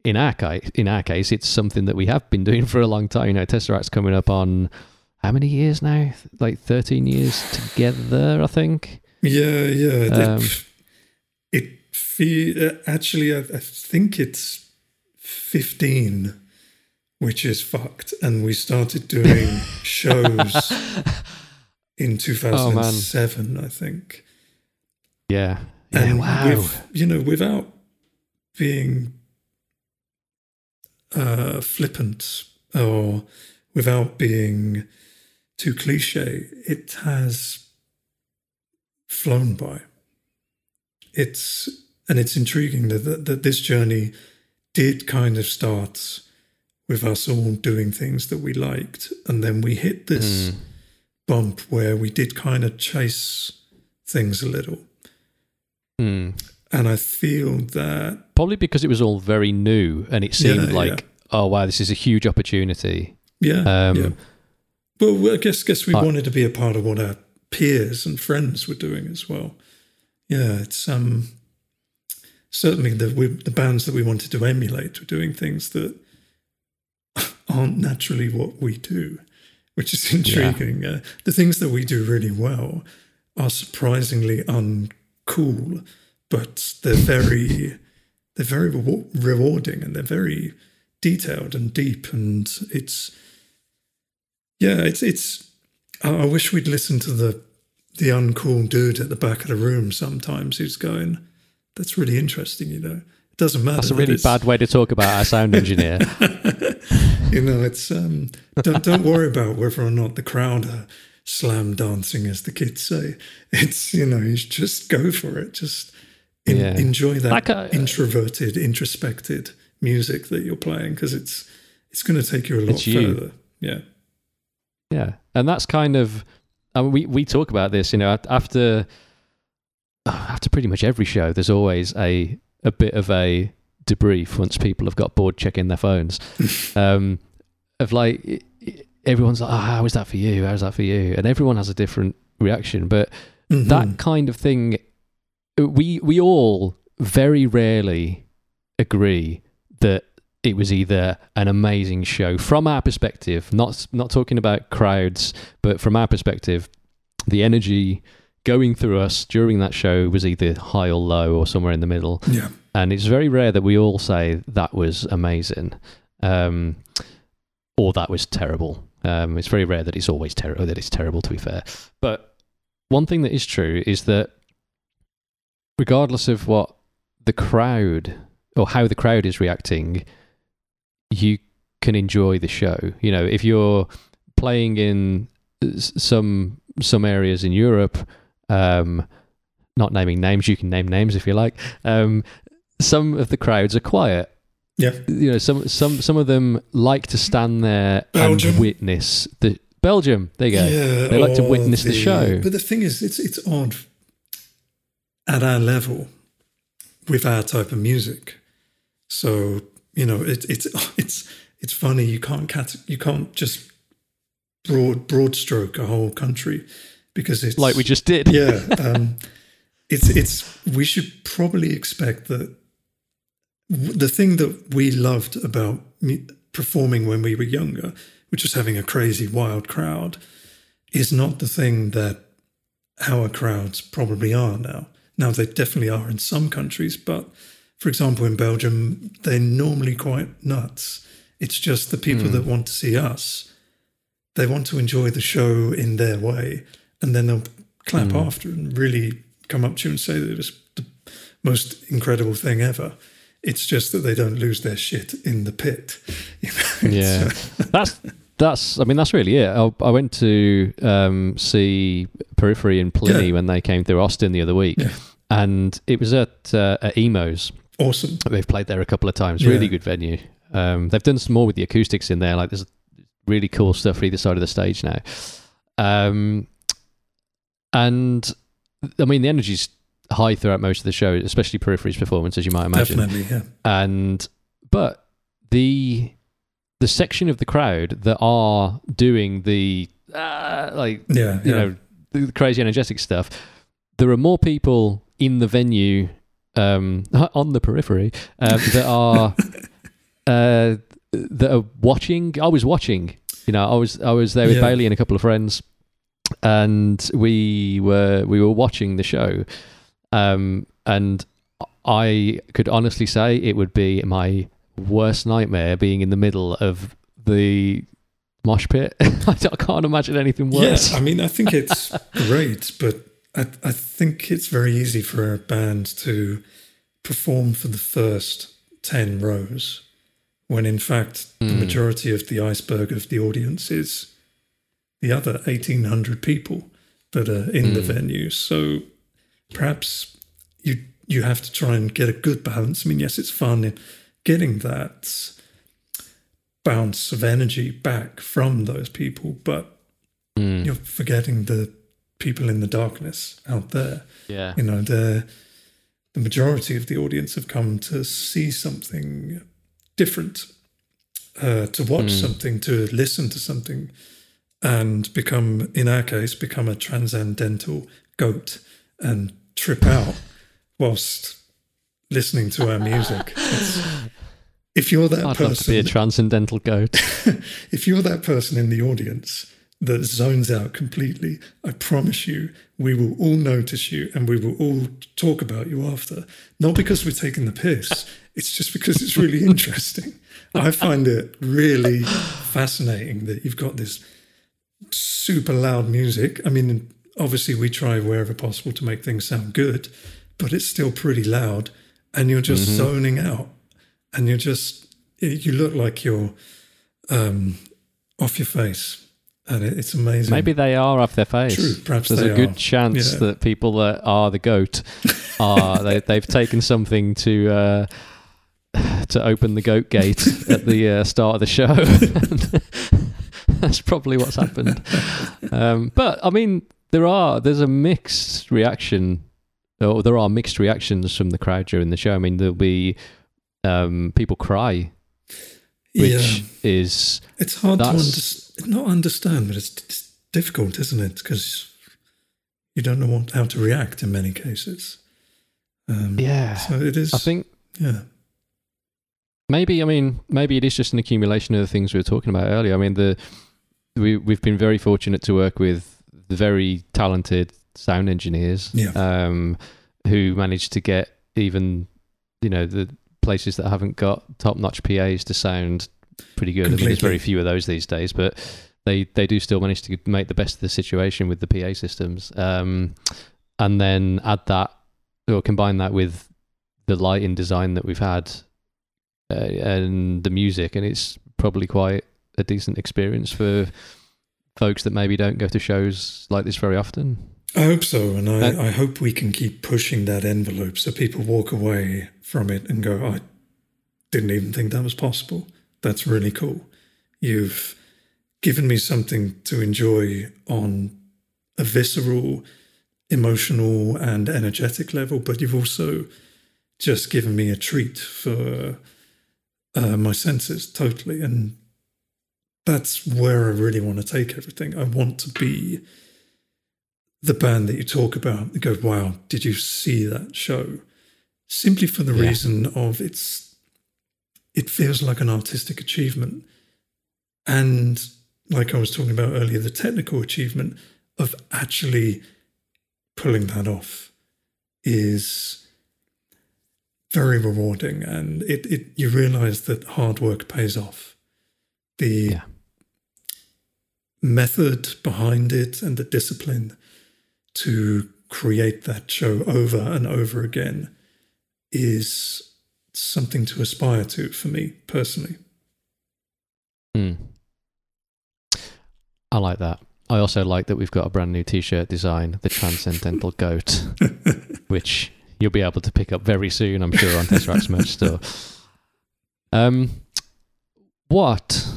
in our case, in our case, it's something that we have been doing for a long time. You know, Tesseract's coming up on how many years now? Like thirteen years together, I think. Yeah, yeah. Um, it, it fe- uh, actually, I, I think it's fifteen, which is fucked. And we started doing shows in two thousand and seven, I think. Yeah. Yeah. And wow. with, you know, without being uh, flippant or without being too cliche, it has flown by. It's and it's intriguing that, that, that this journey did kind of start with us all doing things that we liked, and then we hit this Mm. bump where we did kind of chase things a little, Hmm. and I feel that Probably because it was all very new and it seemed Yeah, like, oh wow, this is a huge opportunity. yeah, Um, yeah. Well, I guess guess we I- wanted to be a part of what our peers and friends were doing as well. Yeah, it's um certainly the we, the bands that we wanted to emulate were doing things that aren't naturally what we do, which is intriguing. Uh, the things that we do really well are surprisingly uncool, but they're very they're very rewa- rewarding and they're very detailed and deep, and it's yeah, it's it's. I wish we'd listened to the the uncool dude at the back of the room sometimes who's going, "That's really interesting," you know. It doesn't matter. That's a really it's- bad way to talk about our sound engineer. you know, it's um, don't don't worry about whether or not the crowd are slam dancing, as the kids say. It's you know, you just go for it. Just en- Yeah. enjoy that Like a- introverted, introspected music that you're playing because it's it's going to take you a lot you. further. Yeah, Yeah, and that's kind of I mean, we we talk about this. You know, after uh, after pretty much every show, there's always a a bit of a debrief once people have got bored checking their phones. um, of like everyone's like, "Oh, how was that for you? How's that for you?" And everyone has a different reaction, but Mhm. that kind of thing we we all very rarely agree that it was either an amazing show from our perspective not not talking about crowds but from our perspective the energy going through us during that show was either high or low or somewhere in the middle yeah. and it's very rare that we all say that was amazing um, or that was terrible. Um, it's very rare that it's always terrible. That it's terrible, to be fair. But one thing that is true is that regardless of what the crowd or how the crowd is reacting, you can enjoy the show. You know, if you're playing in some some areas in Europe, um, not naming names, you can name names if you like. Um, some of the crowds are quiet. Yeah. You know, some some some of them like to stand there Belgium. and witness the Belgium. There you go. Yeah, They like to witness the show. But the thing is, it's it's odd at our level with our type of music. So you know, it, it's it's it's funny. You can't cat, you can't just broad broad stroke a whole country because it's Like we just did. yeah. Um, it's it's we should probably expect that the thing that we loved about performing when we were younger, which was having a crazy wild crowd, is not the thing that our crowds probably are now. Now they definitely are in some countries, but for example, in Belgium, they're normally quite nuts. It's just the people hmm. that want to see us. They want to enjoy the show in their way, and then they'll clap hmm. after and really come up to you and say that it was the most incredible thing ever. It's just that they don't lose their shit in the pit. You know? Yeah, So- that's that's. I mean, that's really it. I, I went to um, see Periphery and Plini Yeah. when they came through Austin the other week, Yeah. and it was at uh, at Emo's. awesome. They've played there a couple of times. Yeah. Really good venue. Um, they've done some more with the acoustics in there. Like there's really cool stuff for either side of the stage now. Um, and I mean, the energy's high throughout most of the show, especially Periphery's performance, as you might imagine Definitely, yeah. and but the the section of the crowd that are doing the uh, like Yeah, you yeah. know the crazy energetic stuff. There are more people in the venue um, on the periphery um, that are uh, that are watching. I was watching. You know, I was I was there with Yeah. Bailey and a couple of friends, and we were we were watching the show, um, and I could honestly say it would be my worst nightmare being in the middle of the mosh pit. I can't imagine anything worse. Yeah, I mean, I think it's great, but I, I think it's very easy for a band to perform for the first 10 rows when, in fact, the Mm. majority of the iceberg of the audience is the other 1,800 people that are in the Mm. venue. So perhaps you you have to try and get a good balance. I mean, yes, it's fun in getting that bounce of energy back from those people, but Mm. you're forgetting the people in the darkness out there. Yeah. You know, the the majority of the audience have come to see something different, uh, to watch Mm. something, to listen to something, and become, in our case, become a transcendental goat and trip out whilst listening to our music. It's- if you're that I'd love to be a transcendental goat. if you're that person in the audience that zones out completely, I promise you, we will all notice you and we will all talk about you after. Not because we're taking the piss, it's just because it's really interesting. I find it really fascinating that you've got this super loud music. I mean, obviously, we try wherever possible to make things sound good, but it's still pretty loud and you're just zoning out and you're just, you look like you're um, off your face, and it, it's amazing. Maybe they are off their face. True, perhaps There's a good are. chance Yeah. that people that are the goat are they, they've taken something to uh, to open the goat gate at the uh, start of the show. That's probably what's happened. Um, but I mean, there are there's a mixed reaction, or there are mixed reactions from the crowd during the show. I mean, there'll be um, people cry, which yeah, is it's hard to under, not understand, but it's, it's difficult, isn't it? Because you don't know what, how to react in many cases. Um, yeah. So it is. I think Yeah. Maybe I mean maybe it is just an accumulation of the things we were talking about earlier. I mean the we we've been very fortunate to work with very talented sound engineers Yeah. um, who managed to get even you know the places that haven't got top notch PAs to sound pretty good. I mean, there's very few of those these days, but they they do still manage to make the best of the situation with the PA systems, um, and then add that or combine that with the lighting design that we've had uh, and the music, and it's probably quite a decent experience for folks that maybe don't go to shows like this very often. I hope so, and I, Uh, I hope we can keep pushing that envelope so people walk away from it and go, I didn't even think that was possible. That's really cool. You've given me something to enjoy on a visceral, emotional, and energetic level, but you've also just given me a treat for uh, my senses totally. And that's where I really want to take everything. I want to be the band that you talk about, you go, wow, did you see that show? Simply for the Yeah. reason of it's, it feels like an artistic achievement. And like I was talking about earlier, the technical achievement of actually pulling that off is very rewarding. And it, it you realize that hard work pays off. The Yeah. Method behind it and the discipline to create that show over and over again is something to aspire to for me personally. Hmm. I like that. I also like that we've got a brand new T-shirt design, the Transcendental Goat, which you'll be able to pick up very soon, I'm sure, on Tesseract's merch store. Um, what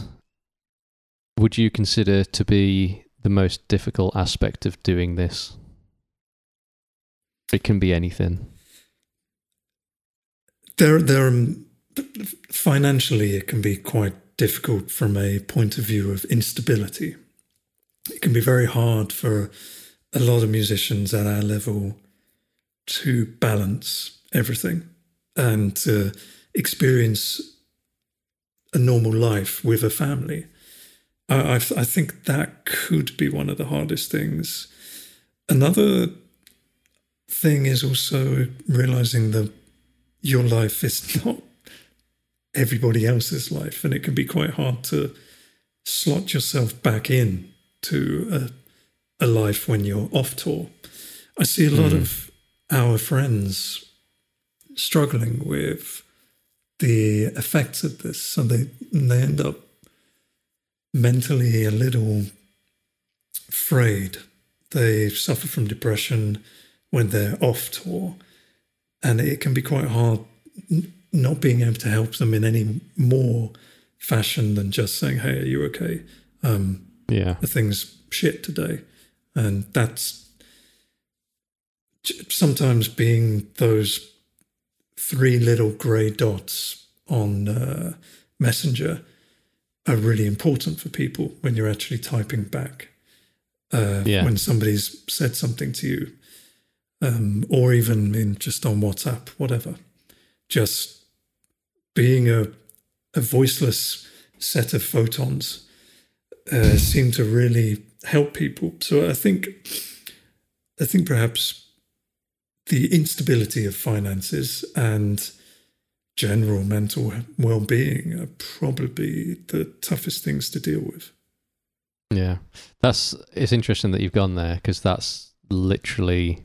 would you consider to be the most difficult aspect of doing this? It can be anything. There, there, um, financially, it can be quite difficult from a point of view of instability. It can be very hard for a lot of musicians at our level to balance everything and to experience a normal life with a family. I, I, I think that could be one of the hardest things. Another thing is also realizing that your life is not everybody else's life, and it can be quite hard to slot yourself back in to a, a life when you're off tour. I see a lot mm. of our friends struggling with the effects of this, so they they end up mentally a little frayed. They suffer from depression when they're off tour, and it can be quite hard not being able to help them in any more fashion than just saying, "Hey, are you okay?" Um, yeah, the thing's shit today, and that's sometimes being those three little grey dots on uh, Messenger are really important for people when you're actually typing back. Uh, yeah. When somebody's said something to you, um, or even in just on WhatsApp, whatever. Just being a, a voiceless set of photons uh, seem to really help people. So I think, I think perhaps the instability of finances and general mental well-being are probably the toughest things to deal with. Yeah, that's it's interesting that you've gone there because that's literally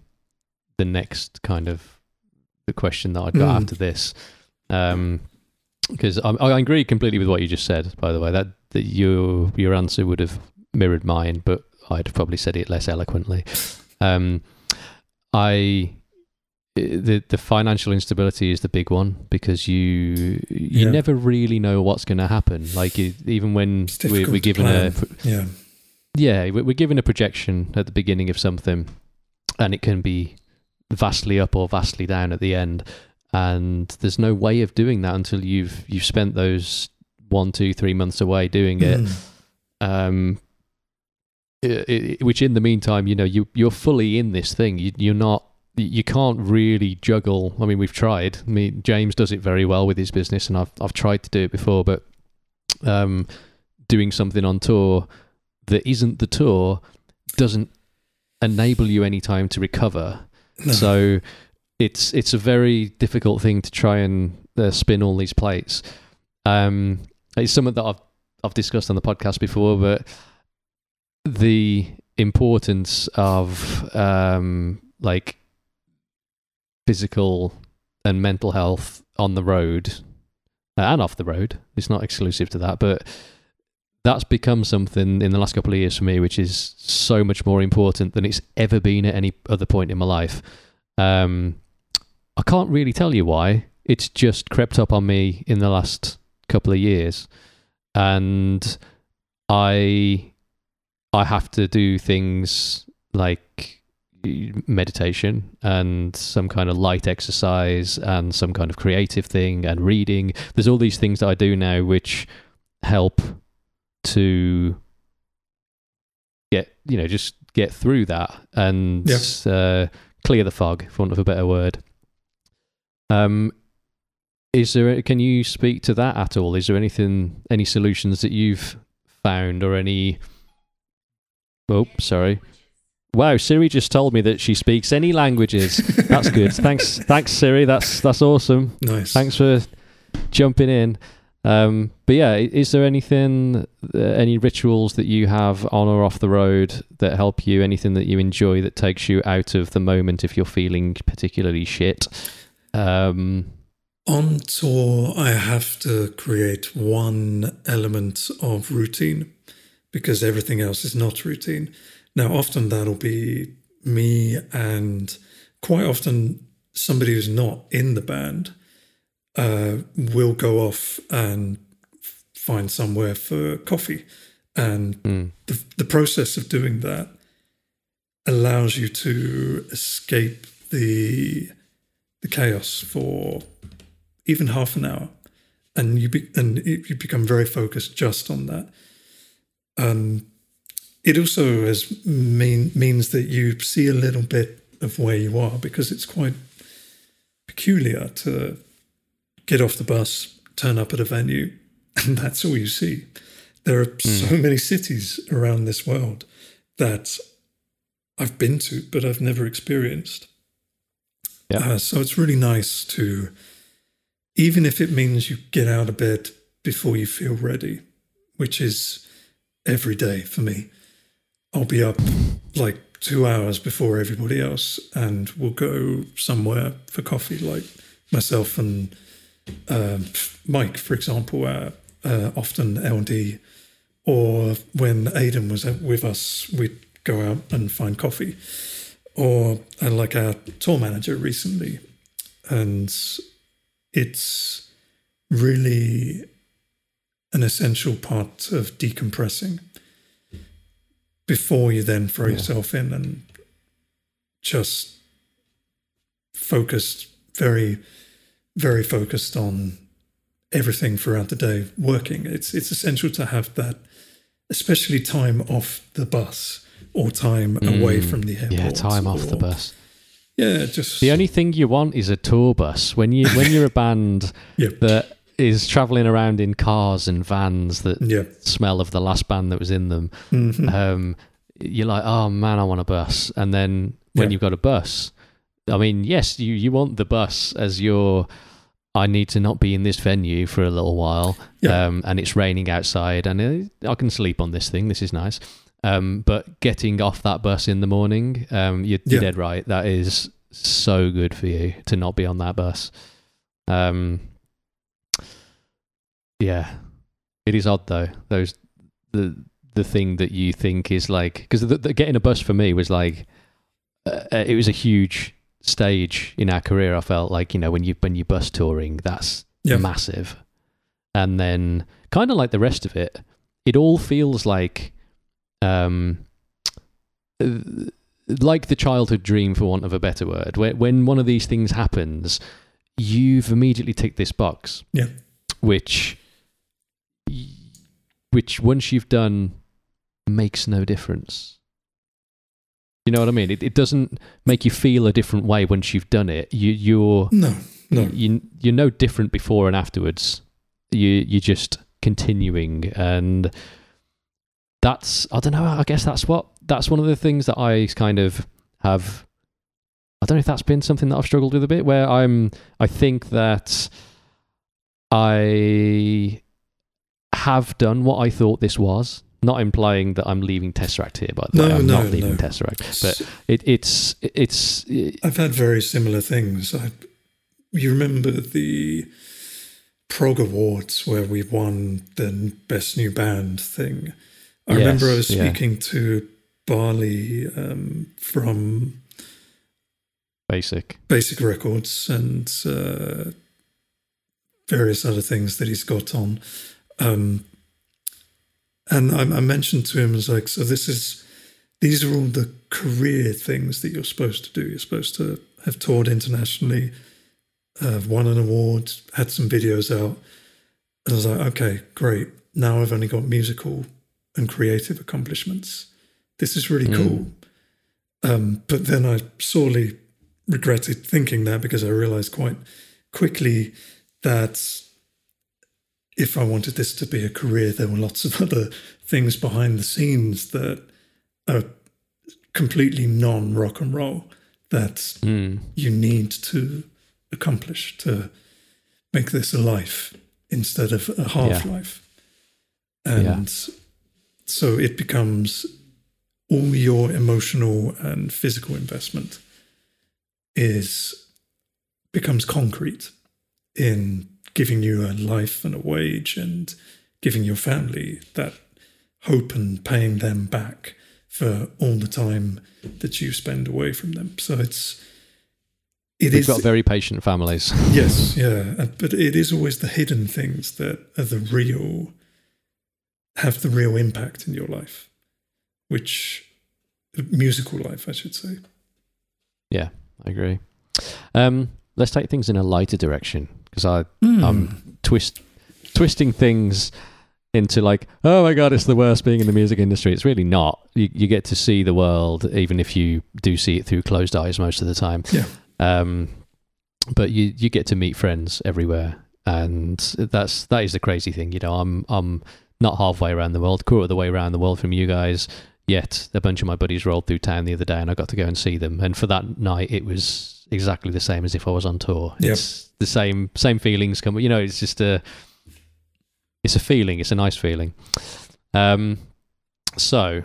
the next kind of the question that I'd got mm. after this. Um, because I, I agree completely with what you just said. By the way, that that your your answer would have mirrored mine, but I'd have probably said it less eloquently. Um, I the the financial instability is the big one because you you yeah. never really know what's going to happen. Like even when we're, we're given a yeah yeah we're given a projection at the beginning of something, and it can be vastly up or vastly down at the end and there's no way of doing that until you've you've spent those one, two, three months away doing it. Mm. Um, it, it, which in the meantime, you know, you you're fully in this thing. You, you're not. You can't really juggle. I mean, we've tried. I mean, James does it very well with his business, and I've I've tried to do it before, but um, doing something on tour that isn't the tour doesn't enable you any time to recover. No. So it's it's a very difficult thing to try and uh, spin all these plates. Um, it's something that I've I've discussed on the podcast before, but the importance of um, like physical and mental health on the road uh, and off the road. It's not exclusive to that, but that's become something in the last couple of years for me, which is so much more important than it's ever been at any other point in my life. Um, I can't really tell you why. It's just crept up on me in the last couple of years, and I I have to do things like meditation and some kind of light exercise and some kind of creative thing and reading. There's all these things that I do now which help to get you know just get through that and uh, clear the fog, for want of a better word. Um, is there? Can you speak to that at all? Is there anything, any solutions that you've found, or any? Oh, sorry. Wow, Siri just told me that she speaks any languages. That's good. thanks, thanks, Siri. That's that's awesome. Nice. Thanks for jumping in. Um, but yeah, is there anything, uh, any rituals that you have on or off the road that help you? Anything that you enjoy that takes you out of the moment if you're feeling particularly shit? Um, on tour, I have to create one element of routine because everything else is not routine. Now, often that'll be me and quite often somebody who's not in the band uh, will go off and find somewhere for coffee. And mm. the, the process of doing that allows you to escape the the chaos for even half an hour and you be, and it, you become very focused just on that. Um, it also has mean means that you see a little bit of where you are because it's quite peculiar to get off the bus, turn up at a venue, and that's all you see. There are mm. so many cities around this world that I've been to, but I've never experienced. Yeah. Uh, so it's really nice to, even if it means you get out of bed before you feel ready, which is every day for me. I'll be up like two hours before everybody else, and we'll go somewhere for coffee, like myself and uh, Mike, for example, uh, uh, often LD, or when Aidan was with us, we'd go out and find coffee, or uh, like our tour manager recently, and it's really an essential part of decompressing before you then throw yeah. yourself in and just focused very very focused on everything throughout the day working. It's it's essential to have that especially time off the bus or time mm, away from the airport. yeah time or, off the bus. Yeah just the only thing you want is a tour bus. When you when you're a band yep. that is traveling around in cars and vans that yeah. smell of the last band that was in them. Mm-hmm. Um, you're like, oh man, I want a bus. And then when yeah. you've got a bus, I mean, yes, you, you want the bus as your. I need to not be in this venue for a little while, yeah. um, and it's raining outside, and I can sleep on this thing. This is nice. Um, but getting off that bus in the morning, um, you're, you're dead right. That is so good for you to not be on that bus. Um, yeah, it is odd though. Those the the thing that you think is like because getting a bus for me was like uh, uh, it was a huge stage in our career. I felt like you know when you when you bus touring, that's massive, and then kind of like the rest of it, it all feels like um like the childhood dream for want of a better word. When when one of these things happens, you've immediately ticked this box. Yeah. Which which once you've done makes no difference. You know what I mean? It, it doesn't make you feel a different way once you've done it. You you're no no you you're no different before and afterwards. You you're just continuing and that's I don't know. I guess that's what that's one of the things that I kind of have. I don't know if that's been something that I've struggled with a bit. Where I'm, I think that I have done what I thought this was. Not implying that I'm leaving Tesseract here, but no, I'm no, not leaving no. Tesseract. But it, it's it's. It, I've had very similar things. I, you remember the Prog Awards where we won the best new band thing. I yes, remember I was speaking yeah. to Barley um, from Basick Basick Records and uh, various other things that he's got on, um, and I, I, mentioned to him, as like, so this is, these are all the career things that you're supposed to do. You're supposed to have toured internationally, uh, won an award, had some videos out. And I was like, okay, great. Now I've only got musical and creative accomplishments. This is really mm. cool. Um, but then I sorely regretted thinking that because I realized quite quickly that if I wanted this to be a career, there were lots of other things behind the scenes that are completely non rock and roll that mm. you need to accomplish to make this a life instead of a half yeah. life. And yeah. so it becomes all your emotional and physical investment is becomes concrete in giving you a life and a wage and giving your family that hope and paying them back for all the time that you spend away from them. So it's it We've is, got very patient families. yes, yeah, but it is always the hidden things that are the real have the real impact in your life, which musical life, I should say. Yeah, I agree. Um, let's take things in a lighter direction because I mm. I'm twist twisting things into like, oh my god, it's the worst being in the music industry. It's really not. You, you get to see the world, even if you do see it through closed eyes most of the time. Yeah. Um, but you you get to meet friends everywhere, and that's that is the crazy thing. You know, I'm I'm not halfway around the world, quarter of the way around the world from you guys. Yet a bunch of my buddies rolled through town the other day, and I got to go and see them. And for that night, it was exactly the same as if I was on tour. Yep. It's the same same feelings come. You know, it's just a it's a feeling. It's a nice feeling. Um, so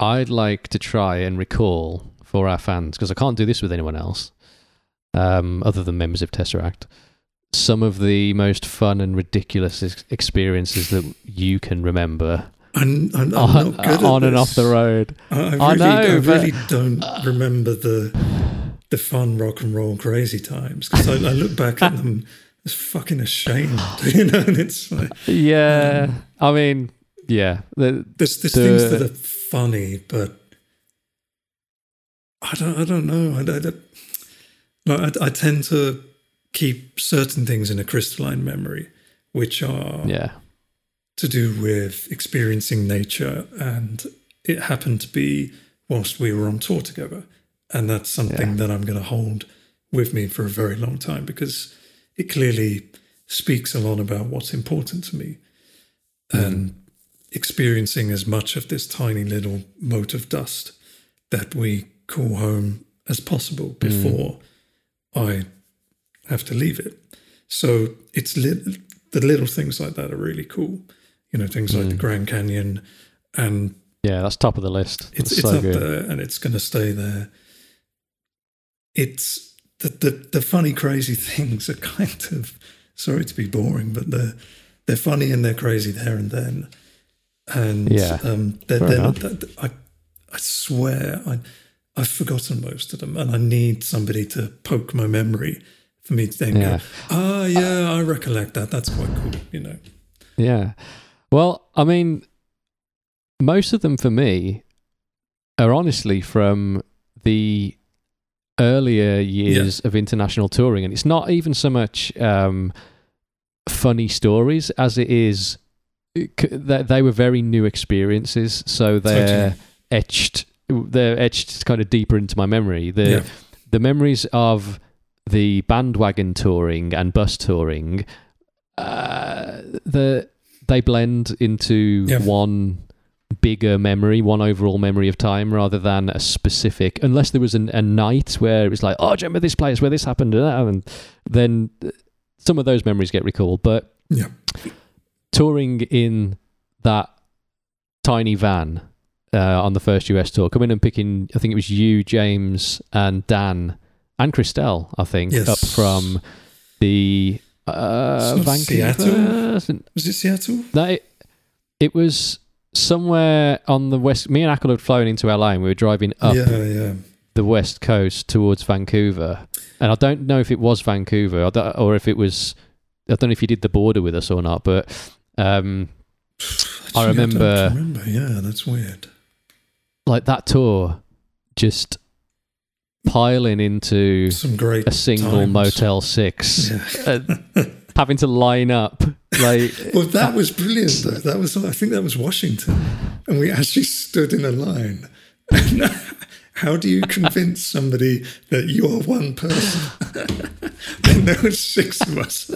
I'd like to try and recall for our fans because I can't do this with anyone else, um, other than members of Tesseract. Some of the most fun and ridiculous ex- experiences that you can remember I'm, I'm, I'm on, not good at on and off the road. I, I really, I know, I really don't remember the the fun rock and roll crazy times because I, I look back at them as fucking ashamed, you know. And it's like Yeah, um, I mean, yeah, the, there's there's The- things that are funny, but I don't I don't know. I, I, I, I tend to keep certain things in a crystalline memory, which are yeah, to do with experiencing nature, and it happened to be whilst we were on tour together, and that's something Yeah. that I'm going to hold with me for a very long time because it clearly speaks a lot about what's important to me, hmm. and experiencing as much of this tiny little mote of dust that we call home as possible hmm. before I have to leave it. So it's lit- the little things like that are really cool. You know, things like the hmm. Grand Canyon, and yeah, that's top of the list. it's That's it's so up good. there, and it's going to stay there. It's the, the the funny, crazy things are kind of sorry to be boring, but they're they're funny and they're crazy there and then. And Yeah, um, they're, they're, that- I I swear I I've forgotten most of them, and I need somebody to poke my memory for me to then Yeah. go, ah, yeah, I recollect that. That's quite cool, you know. Yeah. Well, I mean, most of them for me are honestly from the earlier years of international touring, and it's not even so much um, funny stories as it is. c- They they were very new experiences, so they're Totally. etched. They're etched kind of deeper into my memory. The Yeah. the memories of the bandwagon touring and bus touring, uh, the they blend into Yeah. one bigger memory, one overall memory of time, rather than a specific. Unless there was an, a night where it was like, oh, do you remember this place where this happened, and then uh, some of those memories get recalled. But Yeah. touring in that tiny van uh, on the first US tour, coming and picking, I think it was you, James, and Dan, and Christelle, I think, Yes. up from the uh, Vancouver. Was it Seattle? No, it, it was somewhere on the west. Me and Acle had flown into LA and we were driving up Yeah, yeah. the west coast towards Vancouver. And I don't know if it was Vancouver or, if it was. I don't know if you did the border with us or not, but um, I remember- don't remember. Yeah, that's weird. like that tour just piling into Some great a single times. Motel Six, Yeah. uh, having to line up like Well, that was brilliant. Though. That was, I think, that was Washington, and we actually stood in a line. How do you convince somebody that you're one person? and there were six of us.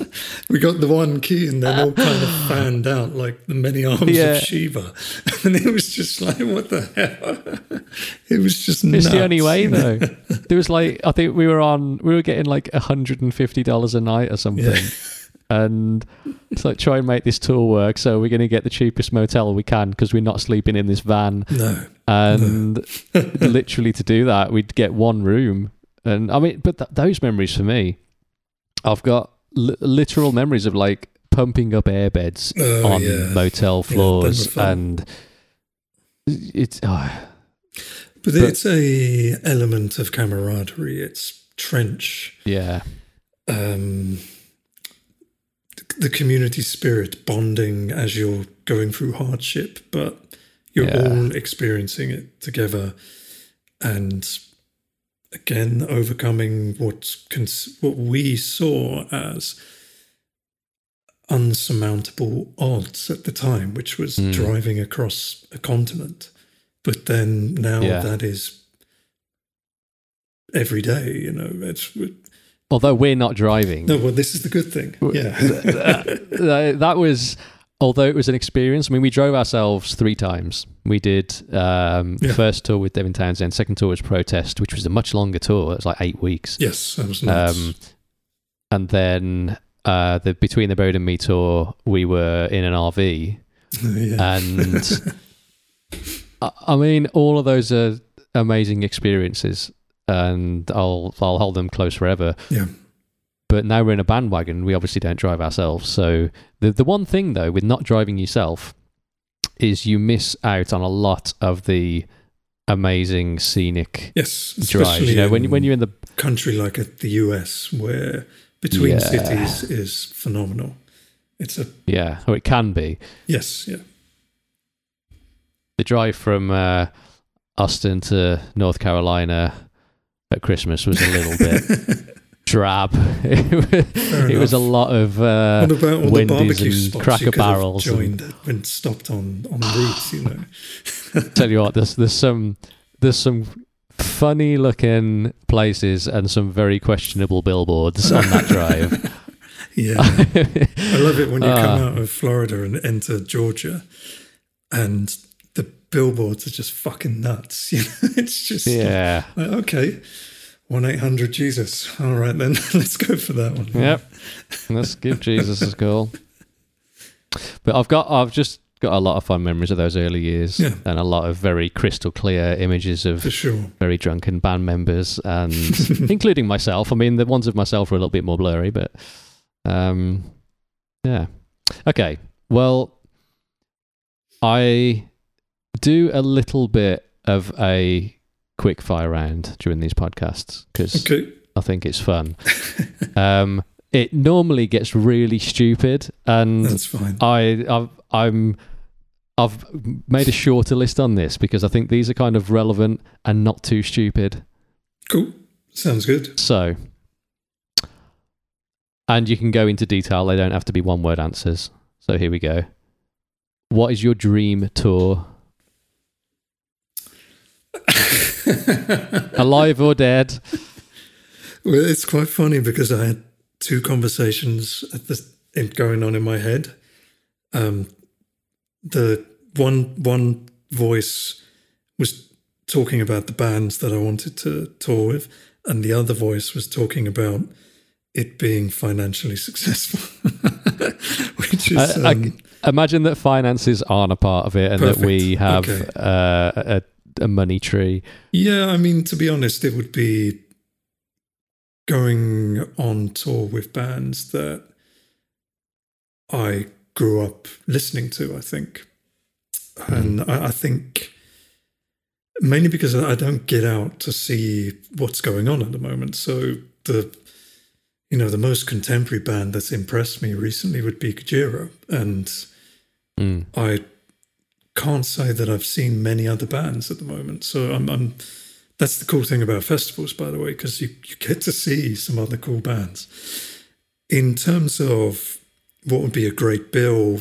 We got the one key, and then all kind of fanned out like the many arms Yeah. of Shiva, and it was just like, what the hell? It was just. It's the only way though. there was like I think we were on we were getting like hundred and fifty dollars a night or something. Yeah. And it's like try and make this tour work. So we're going to get the cheapest motel we can because we're not sleeping in this van. No. And literally to do that, we'd get one room. And I mean, but th- those memories for me, I've got li- literal memories of like pumping up airbeds Oh, on yeah. motel floors, fun. and it's oh, But, it's a element of camaraderie. It's trench. yeah, um, the community spirit bonding as you're going through hardship, but you're Yeah. all experiencing it together, and again overcoming what cons- what we saw as unsurmountable odds at the time, which was Mm. driving across a continent. But then now Yeah. that is every day, you know. It's Although we're not driving. no, well, this is the good thing. Yeah, that, that was although it was an experience. I mean, we drove ourselves three times. We did um, Yeah. first tour with Devin Townsend, second tour was Protest, which was a much longer tour. It was like eight weeks, yes, that was nuts. um, and then uh, the Between the Buried and Me tour, we were in an RV, yeah. and I, I mean, all of those are amazing experiences, and I'll I'll hold them close forever. Yeah. But now we're in a bandwagon. We obviously don't drive ourselves. So the the one thing though with not driving yourself is you miss out on a lot of the amazing scenic yes, drives. especially You know, when when you're in the country like the US, where between Yeah. cities is phenomenal. It's a yeah, or it can be yes, yeah, the drive from uh, Austin to North Carolina at Christmas was a little bit drab. it was, it was a lot of uh, what about all the barbecue and spots Cracker you could have Barrels and- joined when stopped on on routes? You know, tell you what, there's there's some there's some funny looking places and some very questionable billboards on that drive. yeah. I love it when you come Ah. out of Florida and enter Georgia, and billboards are just fucking nuts. You know, it's just yeah. like, okay, one eight hundred Jesus. All right then, let's go for that one. Yep. Let's give Jesus a call. But I've got I've just got a lot of fun memories of those early years Yeah. and a lot of very crystal clear images of for sure. very drunken band members and including myself. I mean the ones of myself were a little bit more blurry, but um yeah. Okay. Well I do a little bit of a quick fire round during these podcasts because Okay. I think it's fun. um, it normally gets really stupid, and That's fine. I, I've, I'm, I've made a shorter list on this because I think these are kind of relevant and not too stupid. Cool. Sounds good. So, and you can go into detail. They don't have to be one-word answers. So here we go. What is your dream tour? Alive or dead? Well, it's quite funny because I had two conversations at the in, going on in my head. Um, the one one voice was talking about the bands that I wanted to tour with, and the other voice was talking about it being financially successful, which is I- I- um, Imagine that finances aren't a part of it, and that we have Okay. uh, a, a money tree. Yeah, I mean, to be honest, it would be going on tour with bands that I grew up listening to, I think. And I, I think mainly because I don't get out to see what's going on at the moment. So the you know, the most contemporary band that's impressed me recently would be Gojira. And Mm. I can't say that I've seen many other bands at the moment. So I'm, I'm that's the cool thing about festivals, by the way, because you, you get to see some other cool bands. In terms of what would be a great bill,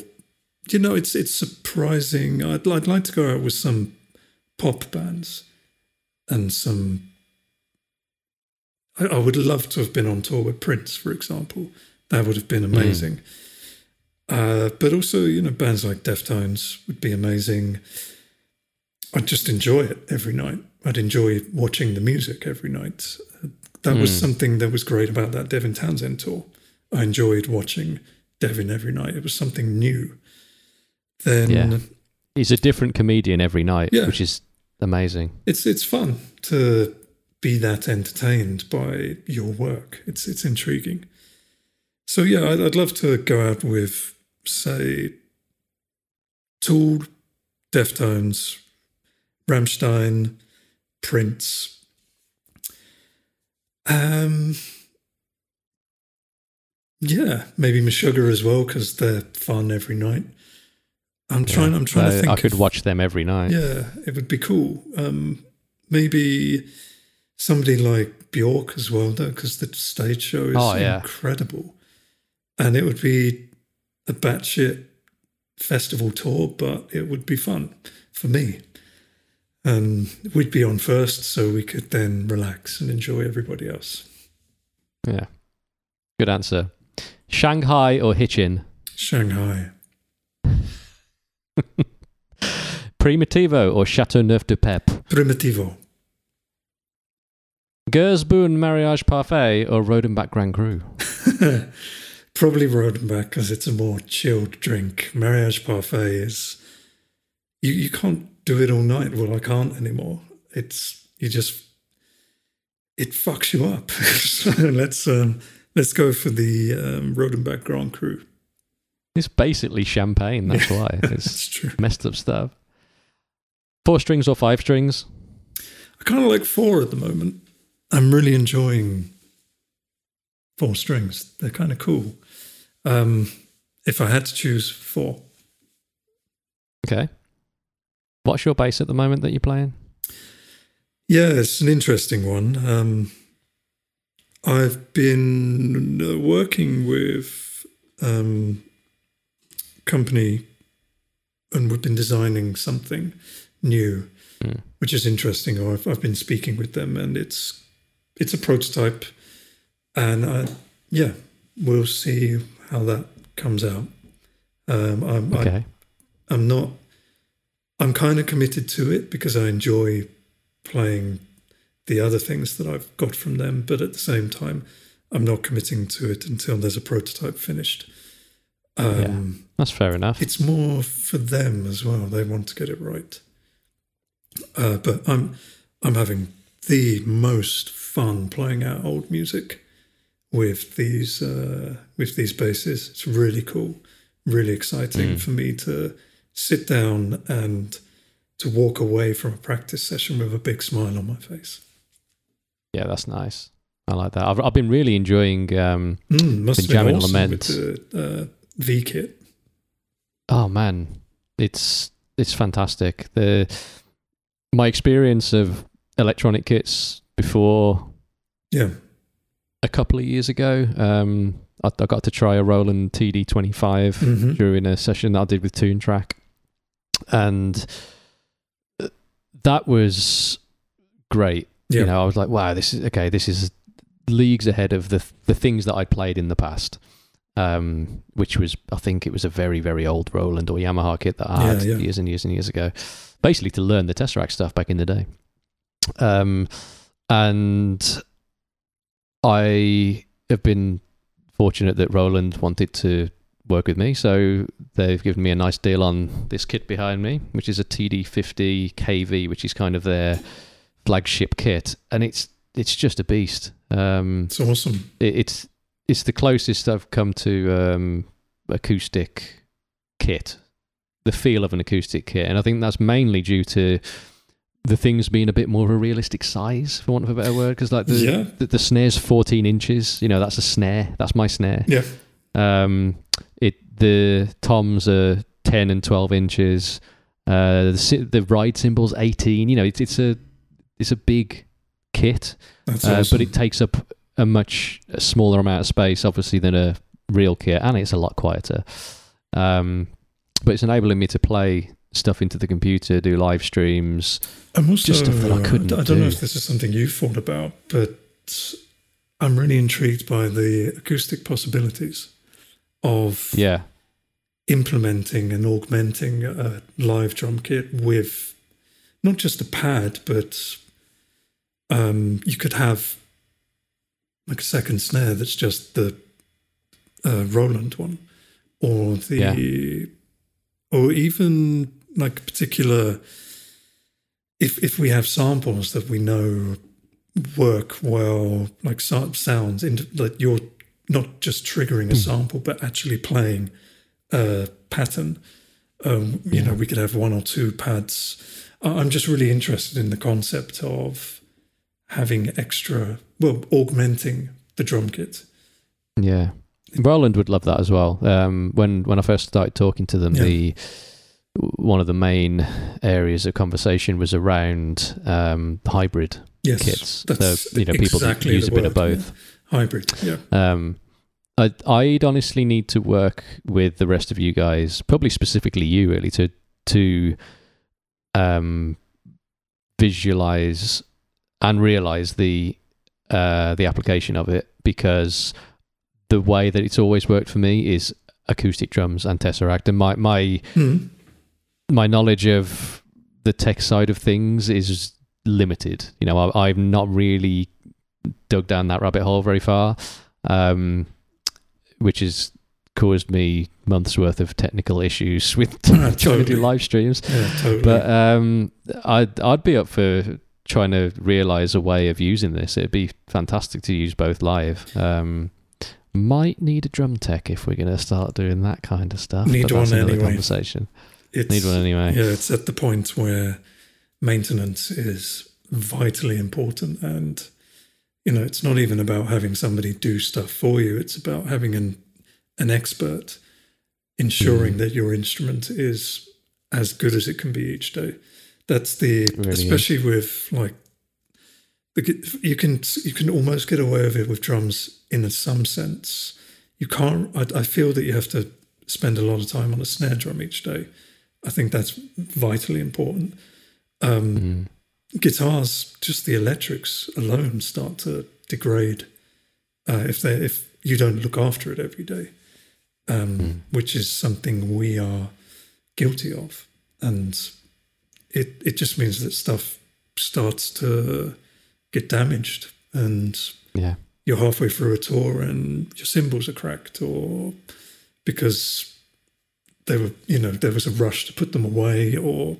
you know, it's it's surprising. I'd, I'd like to go out with some pop bands and some. I, I would love to have been on tour with Prince, for example. That would have been hmm. amazing. Uh, but also, you know, bands like Deftones would be amazing. I'd just enjoy it every night. I'd enjoy watching the music every night. That was Mm. something that was great about that Devin Townsend tour. I enjoyed watching Devin every night. It was something new. Then Yeah. He's a different comedian every night, Yeah. which is amazing. it's it's fun to be that entertained by your work. It's it's intriguing. So yeah, I'd, I'd love to go out with, say, Tool, Deftones, Rammstein, Prince. Um, yeah, maybe Meshuggah as well because they're fun every night. I'm trying. I'm trying to I- think. I could of- watch them every night. yeah, it would be cool. Um, maybe somebody like Bjork as well, though, because the stage show is Oh, yeah. incredible. And it would be a batshit festival tour, but it would be fun for me. And we'd be on first, so we could then relax and enjoy everybody else. Yeah. Good answer. Shanghai or Hitchin? Shanghai. Primitivo or Chateau Neuf du Pape? Primitivo. Geuze Boon Mariage Parfait or Rodenbach Grand Cru? Probably Rodenbach because it's a more chilled drink. Mariage Parfait is you you can't do it all night. Well, I can't anymore. It's you just it fucks you up. so let's um, let's go for the um, Rodenbach Grand Cru. It's basically champagne. That's why That's it's true. messed up stuff. Four strings or five strings? I kind of like four at the moment. I'm really enjoying four strings. They're kind of cool. Um, if I had to choose four, Okay. What's your bass at the moment that you're playing? yeah, it's an interesting one. Um, I've been uh, working with um, company, and we've been designing something new, Mm. which is interesting. Or I've, I've been speaking with them, and it's it's a prototype, and I, yeah, we'll see how that comes out. Um, I'm, Okay. I'm not. I'm kind of committed to it because I enjoy playing the other things that I've got from them, but at the same time, I'm not committing to it until there's a prototype finished. Um, That's fair enough. It's more for them as well. They want to get it right. Uh, but I'm I'm having the most fun playing out old music with these uh, with these bases. It's really cool, really exciting Mm. for me to sit down and to walk away from a practice session with a big smile on my face. Yeah, that's nice. I like that. I've, I've been really enjoying. Um, Mm, must Been have been jamming awesome Lament. with the uh, V kit. oh man, it's it's fantastic. The my experience of electronic kits before Yeah, a couple of years ago. Um, I, I got to try a Roland TD25 hmm during a session that I did with Tune Track, and uh, that was great. yeah, You know, I was like, wow, this is okay. This is leagues ahead of the the things that I'd played in the past. Um, which was, I think, it was a very, very old Roland or Yamaha kit that I had Yeah, yeah. years and years and years ago, basically to learn the Tesseract stuff back in the day. Um, and I have been fortunate that Roland wanted to work with me, so they've given me a nice deal on this kit behind me, which is a TD50 KV, which is kind of their flagship kit, and it's it's just a beast. Um, it's awesome. it, it's it's the closest I've come to um, acoustic kit, the feel of an acoustic kit, and I think that's mainly due to the things being a bit more of a realistic size, for want of a better word, because like the, Yeah. the the snare's fourteen inches. You know, that's a snare. That's my snare. Yeah. Um, it the toms are ten and twelve inches. Uh, the the ride cymbal's eighteen. You know, it's it's a it's a big kit, uh, but it takes up a much smaller amount of space, obviously, than a real kit, and it's a lot quieter. Um, but it's enabling me to play stuff into the computer, do live streams. I'm also, just stuff that I couldn't I don't know if this is something you've thought about, but I'm really intrigued by the acoustic possibilities of Yeah, implementing and augmenting a live drum kit with not just a pad, but um, you could have like a second snare that's just the uh, Roland one, or the, or even like particular. If if we have samples that we know work well, like sounds, into, like you're not just triggering a Hmm. sample, but actually playing a pattern. Um, you Yeah. know, we could have one or two pads. I'm just really interested in the concept of having extra, well, augmenting the drum kit. yeah. Roland would love that as well. Um, when when I first started talking to them, Yeah. the one of the main areas of conversation was around um, hybrid Yes, kits. that's so you know, people exactly use a bit of word, yeah. both. Hybrid, yeah. Um, I, I'd honestly need to work with the rest of you guys, probably specifically you, really, to to um, visualize and realize the uh, the application of it because the way that it's always worked for me is acoustic drums and tesseract, and my my Hmm. My knowledge of the tech side of things is limited. You know, I, I've not really dug down that rabbit hole very far, um, which has caused me months worth of technical issues with trying to do live streams. Yeah, totally. But um, I'd I'd be up for trying to realize a way of using this. It'd be fantastic to use both live. Um, might need a drum tech if we're going to start doing that kind of stuff. Need one anyway. conversation. It's, Need one anyway. Yeah, it's at the point where maintenance is vitally important. And, you know, it's not even about having somebody do stuff for you, it's about having an, an expert ensuring Mm. that your instrument is as good as it can be each day. That's the, Really is. especially with like, the you can you can almost get away with it with drums in some sense. You can't. I, I feel that you have to spend a lot of time on a snare drum each day. I think that's vitally important. Um, Mm. Guitars, just the electrics alone, start to degrade uh, if they if you don't look after it every day, um, Mm. which is something we are guilty of, and it it just means that stuff starts to get damaged, and Yeah. you're halfway through a tour and your cymbals are cracked, or because they were, you know, there was a rush to put them away, or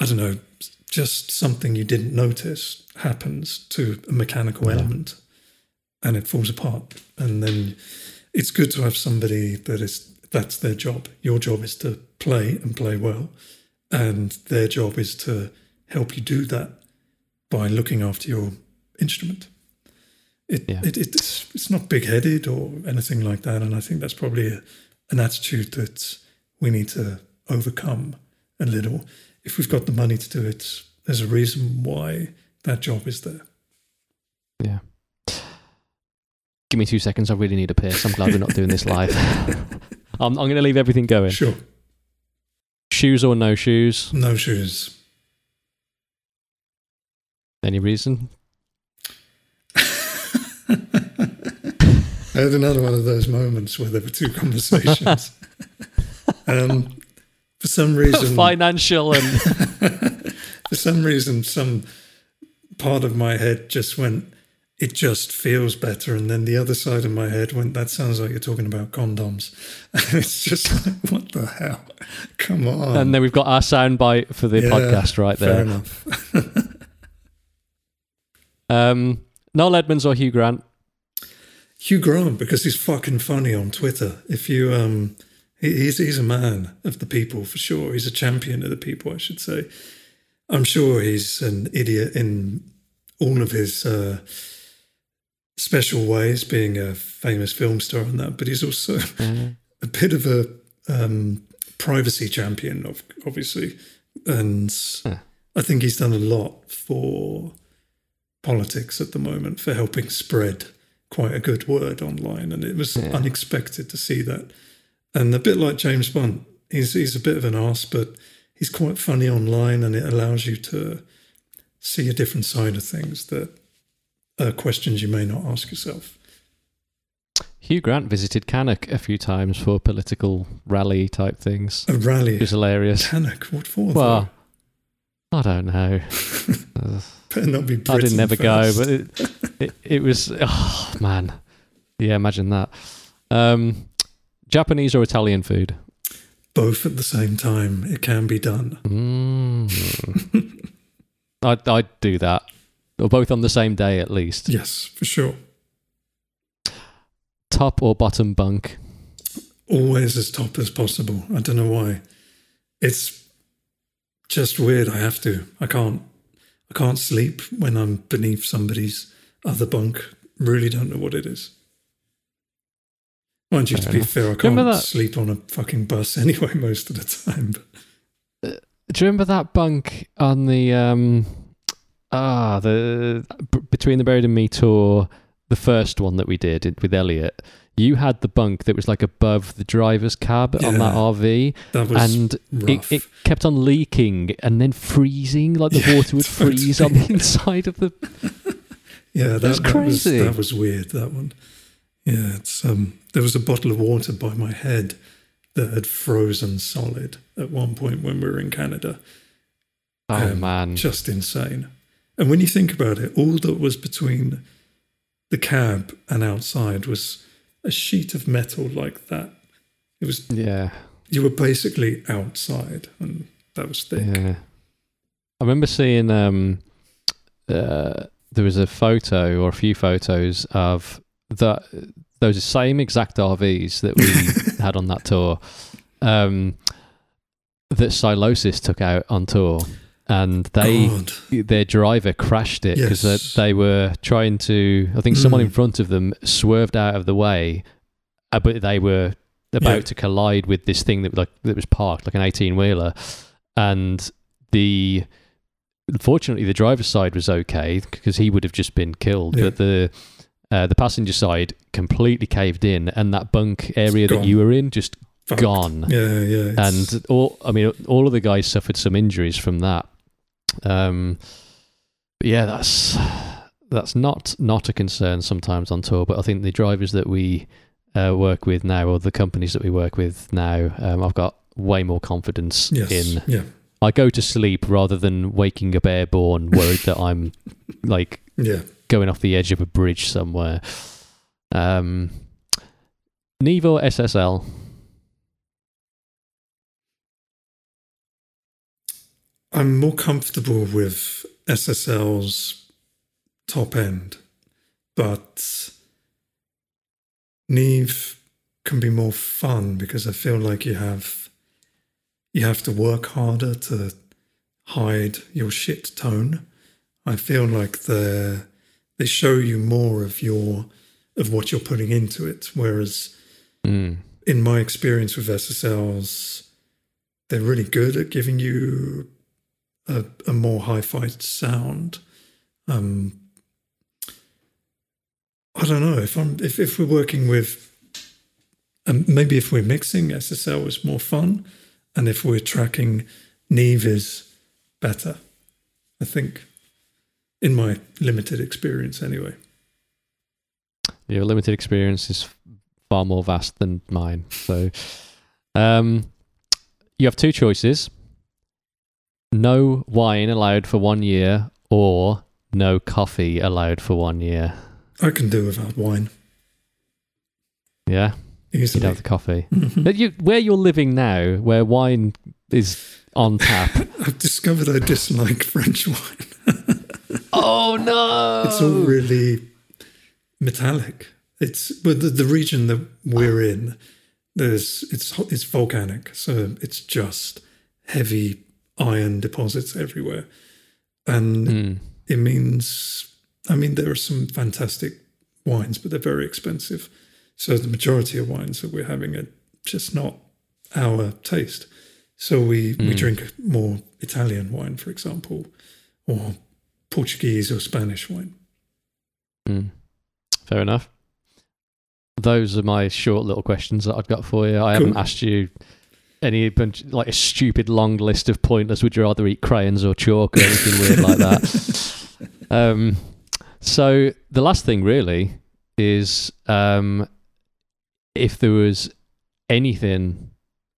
I don't know, just something you didn't notice happens to a mechanical Yeah. element, and it falls apart. And then it's good to have somebody that is that's their job. Your job is to play and play well, and their job is to help you do that by looking after your instrument. It, Yeah. it it's it's not big headed or anything like that, and I think that's probably a, an attitude that we need to overcome a little. If we've got the money to do it, there's a reason why that job is there. Yeah. Give me two seconds. I really need a piss. I'm glad we're not doing this live. Um, I'm, I'm going to leave everything going. Sure, Shoes or no shoes? no shoes. Any reason? I had another one of those moments where there were two conversations. um, for some reason, Financial and for some reason, some part of my head just went, it just feels better. And then the other side of my head went, that sounds like you're talking about condoms. And it's just like, what the hell? Come on. and then we've got our soundbite for the Yeah, podcast right Fair there. enough. Um, Noel Edmonds or Hugh Grant? Hugh Grant, because he's fucking funny on Twitter. If you, um, he's he's a man of the people for sure. He's a champion of the people, I should say. I'm sure he's an idiot in all of his uh, special ways, being a famous film star and that. But he's also a bit of a um, privacy champion, of obviously, and Huh. I think he's done a lot for politics at the moment for helping spread quite a good word online, and it was Yeah. unexpected to see that. And a bit like James Bond, he's he's a bit of an ass, but he's quite funny online, and it allows you to see a different side of things that are questions you may not ask yourself. Hugh Grant visited Cannock a few times for political rally type things. A rally, It was hilarious. Cannock, what for? Well, I don't know. better not be. I didn't ever go, but it, it, it was, oh man. Yeah, imagine that. Um, Japanese or Italian food? both at the same time, it can be done. Mm. I'd, I'd do that. Or both on the same day at least. Yes, for sure. Top or bottom bunk? Always as top as possible. I don't know why. It's just weird. I have to. I can't. I can't sleep when I'm beneath somebody's other bunk. Really don't know what it is. Mind you, Fair to be enough. fair, I can't that- sleep on a fucking bus anyway most of the time. But Do you remember that bunk on the um ah the b- between the Buried and Me tour? the first one that we did with Elliot, you had the bunk that was like above the driver's cab on that RV, That was and it, it kept on leaking and then freezing, like the Yeah, water would totally. freeze on the inside of the. yeah, that, that was crazy. that was weird. That one. Yeah, it's um. There was a bottle of water by my head that had frozen solid at one point when we were in Canada. Oh Um, man, just insane. And when you think about it, all that was between the cab and outside was a sheet of metal like that. It was yeah. you were basically outside, and that was thick. Yeah. I remember seeing um uh there was a photo or a few photos of that those same exact RVs that we had on that tour um that Silosis took out on tour and they God, their driver crashed it because Yes. they were trying to I think someone in Mm. front of them swerved out of the way uh, but they were about Yeah. to collide with this thing that like that was parked like an 18 wheeler and the unfortunately the driver's side was okay because he would have just been killed Yeah. but the uh, the passenger side completely caved in and that bunk area that you were in just fucked. gone Yeah, yeah. and all I mean all of the guys suffered some injuries from that. Um, but yeah, that's that's not not a concern sometimes on tour, but I think the drivers that we uh, work with now, or the companies that we work with now, um, I've got way more confidence yes, in. yeah, I go to sleep rather than waking up airborne, worried that I'm like yeah. Going off the edge of a bridge somewhere. Um, Neve or SSL? I'm more comfortable with SSL's top end, but Neve can be more fun because I feel like you have you have to work harder to hide your shit tone. I feel like they they show you more of your of what you're putting into it, whereas Mm. in my experience with SSLs, they're really good at giving you a, a more hi-fi sound. Um, I don't know if I'm if if we're working with, um, maybe if we're mixing SSL is more fun, and if we're tracking Neve is better. I think, in my limited experience, anyway. Your limited experience is far more vast than mine. So, um, you have two choices: no wine allowed for one year, or no coffee allowed for one year. I can do without wine Yeah, you'd have the coffee. Mhm. But you, where you're living now, where wine is on tap. I've discovered I dislike French wine. oh no! It's all really metallic. It's but the, the region that we're in, there's it's it's volcanic, so it's just heavy iron deposits everywhere, and Mm. it means I mean there are some fantastic wines, but they're very expensive. So the majority of wines that we're having are just not our taste. So we we Mm. drink more Italian wine, for example, or Portuguese or Spanish wine. Mm. Fair enough. Those are my short little questions that I've got for you. I haven't asked you any bunch like a stupid long list of pointless. Would you rather eat crayons or chalk or anything weird like that? Um, so the last thing really is um, if there was anything,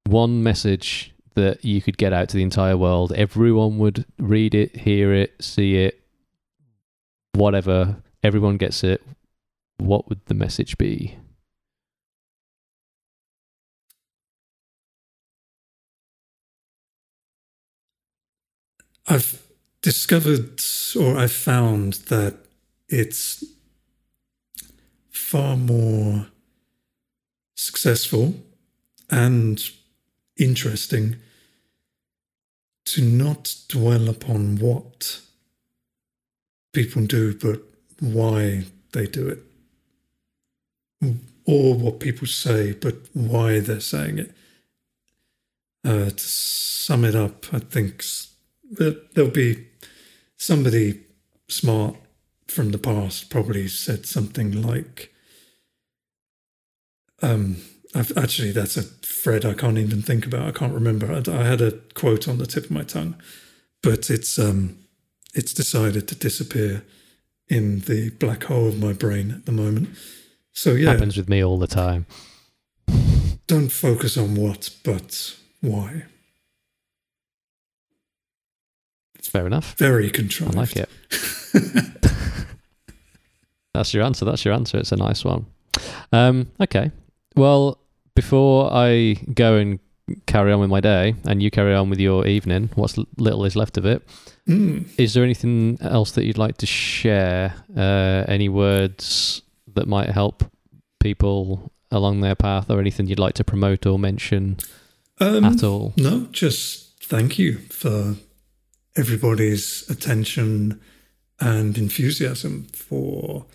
one message that you could get out to the entire world, everyone would read it, hear it, see it, whatever, everyone gets it. What would the message be? I've discovered or I've found that it's far more successful and interesting to not dwell upon what people do, but why they do it. Or what people say, but why they're saying it. Uh, to sum it up, I think there'll be somebody smart from the past probably said something like, um, I've, actually, that's a thread I can't even think about. I can't remember. I, I had a quote on the tip of my tongue, but it's um, it's decided to disappear in the black hole of my brain at the moment. So yeah, Happens with me all the time. don't focus on what, but why. It's fair enough. Very controlled. I like it. That's your answer. That's your answer. It's a nice one. Um, okay. Well, before I go and carry on with my day and you carry on with your evening, what's little is left of it, Mm. is there anything else that you'd like to share? Uh, any words that might help people along their path or anything you'd like to promote or mention Um, at all? No, just thank you for everybody's attention and enthusiasm for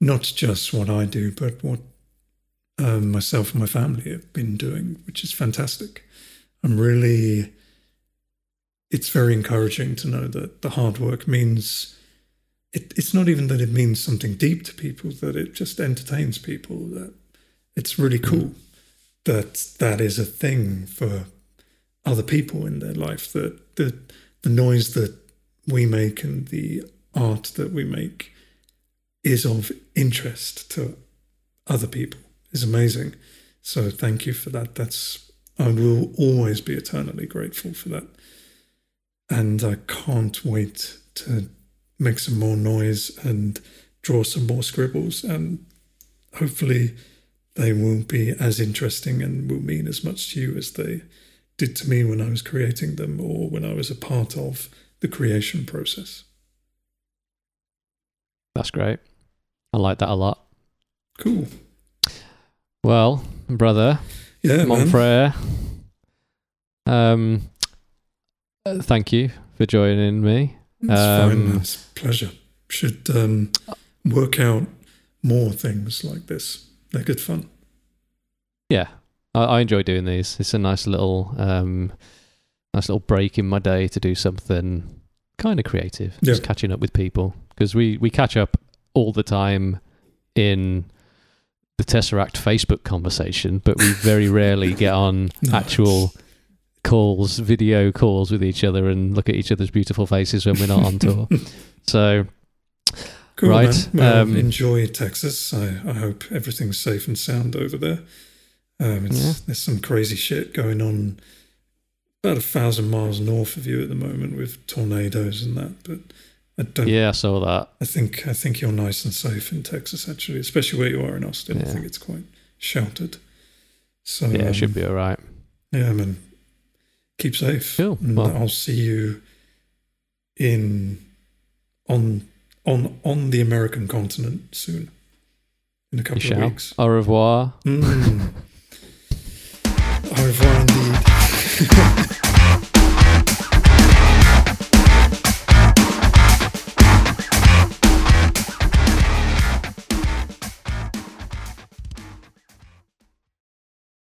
not just what I do, but what um, myself and my family have been doing, which is fantastic. I'm really, it's very encouraging to know that the hard work means. It, it's not even that it means something deep to people, that it just entertains people. That it's really cool that that is a thing for other people in their life that the the noise that we make and the art that we make is of interest to other people is amazing so thank you for that that's i will always be eternally grateful for that and i can't wait to make some more noise and draw some more scribbles and hopefully they will be as interesting and will mean as much to you as they did to me when I was creating them or when I was a part of the creation process. That's great. I like that a lot. Cool. Well, brother, Yeah, mon frere, um, uh, thank you for joining me. It's fine. Um, man. It's a pleasure. Should um, work out more things like this. They're good fun. Yeah, I, I enjoy doing these. It's a nice little, um, nice little break in my day to do something kind of creative. Just catching up with people because we we catch up all the time in the Tesseract Facebook conversation, but we very rarely get on No, actual calls, video calls with each other, and look at each other's beautiful faces when we're not on tour. So Cool, Right. Well, um, enjoy Texas. I, I hope everything's safe and sound over there. Um, it's, Yeah. There's some crazy shit going on about a thousand miles north of you at the moment with tornadoes and that. But yeah, I saw that. I think I think you're nice and safe in Texas, actually, especially where you are in Austin. Yeah. I think it's quite sheltered. So yeah, um, should be all right. Yeah, I mean, keep safe. Cool. Well, I'll see you in on on on the American continent soon in a couple of weeks. Au revoir. Mm. Au revoir indeed.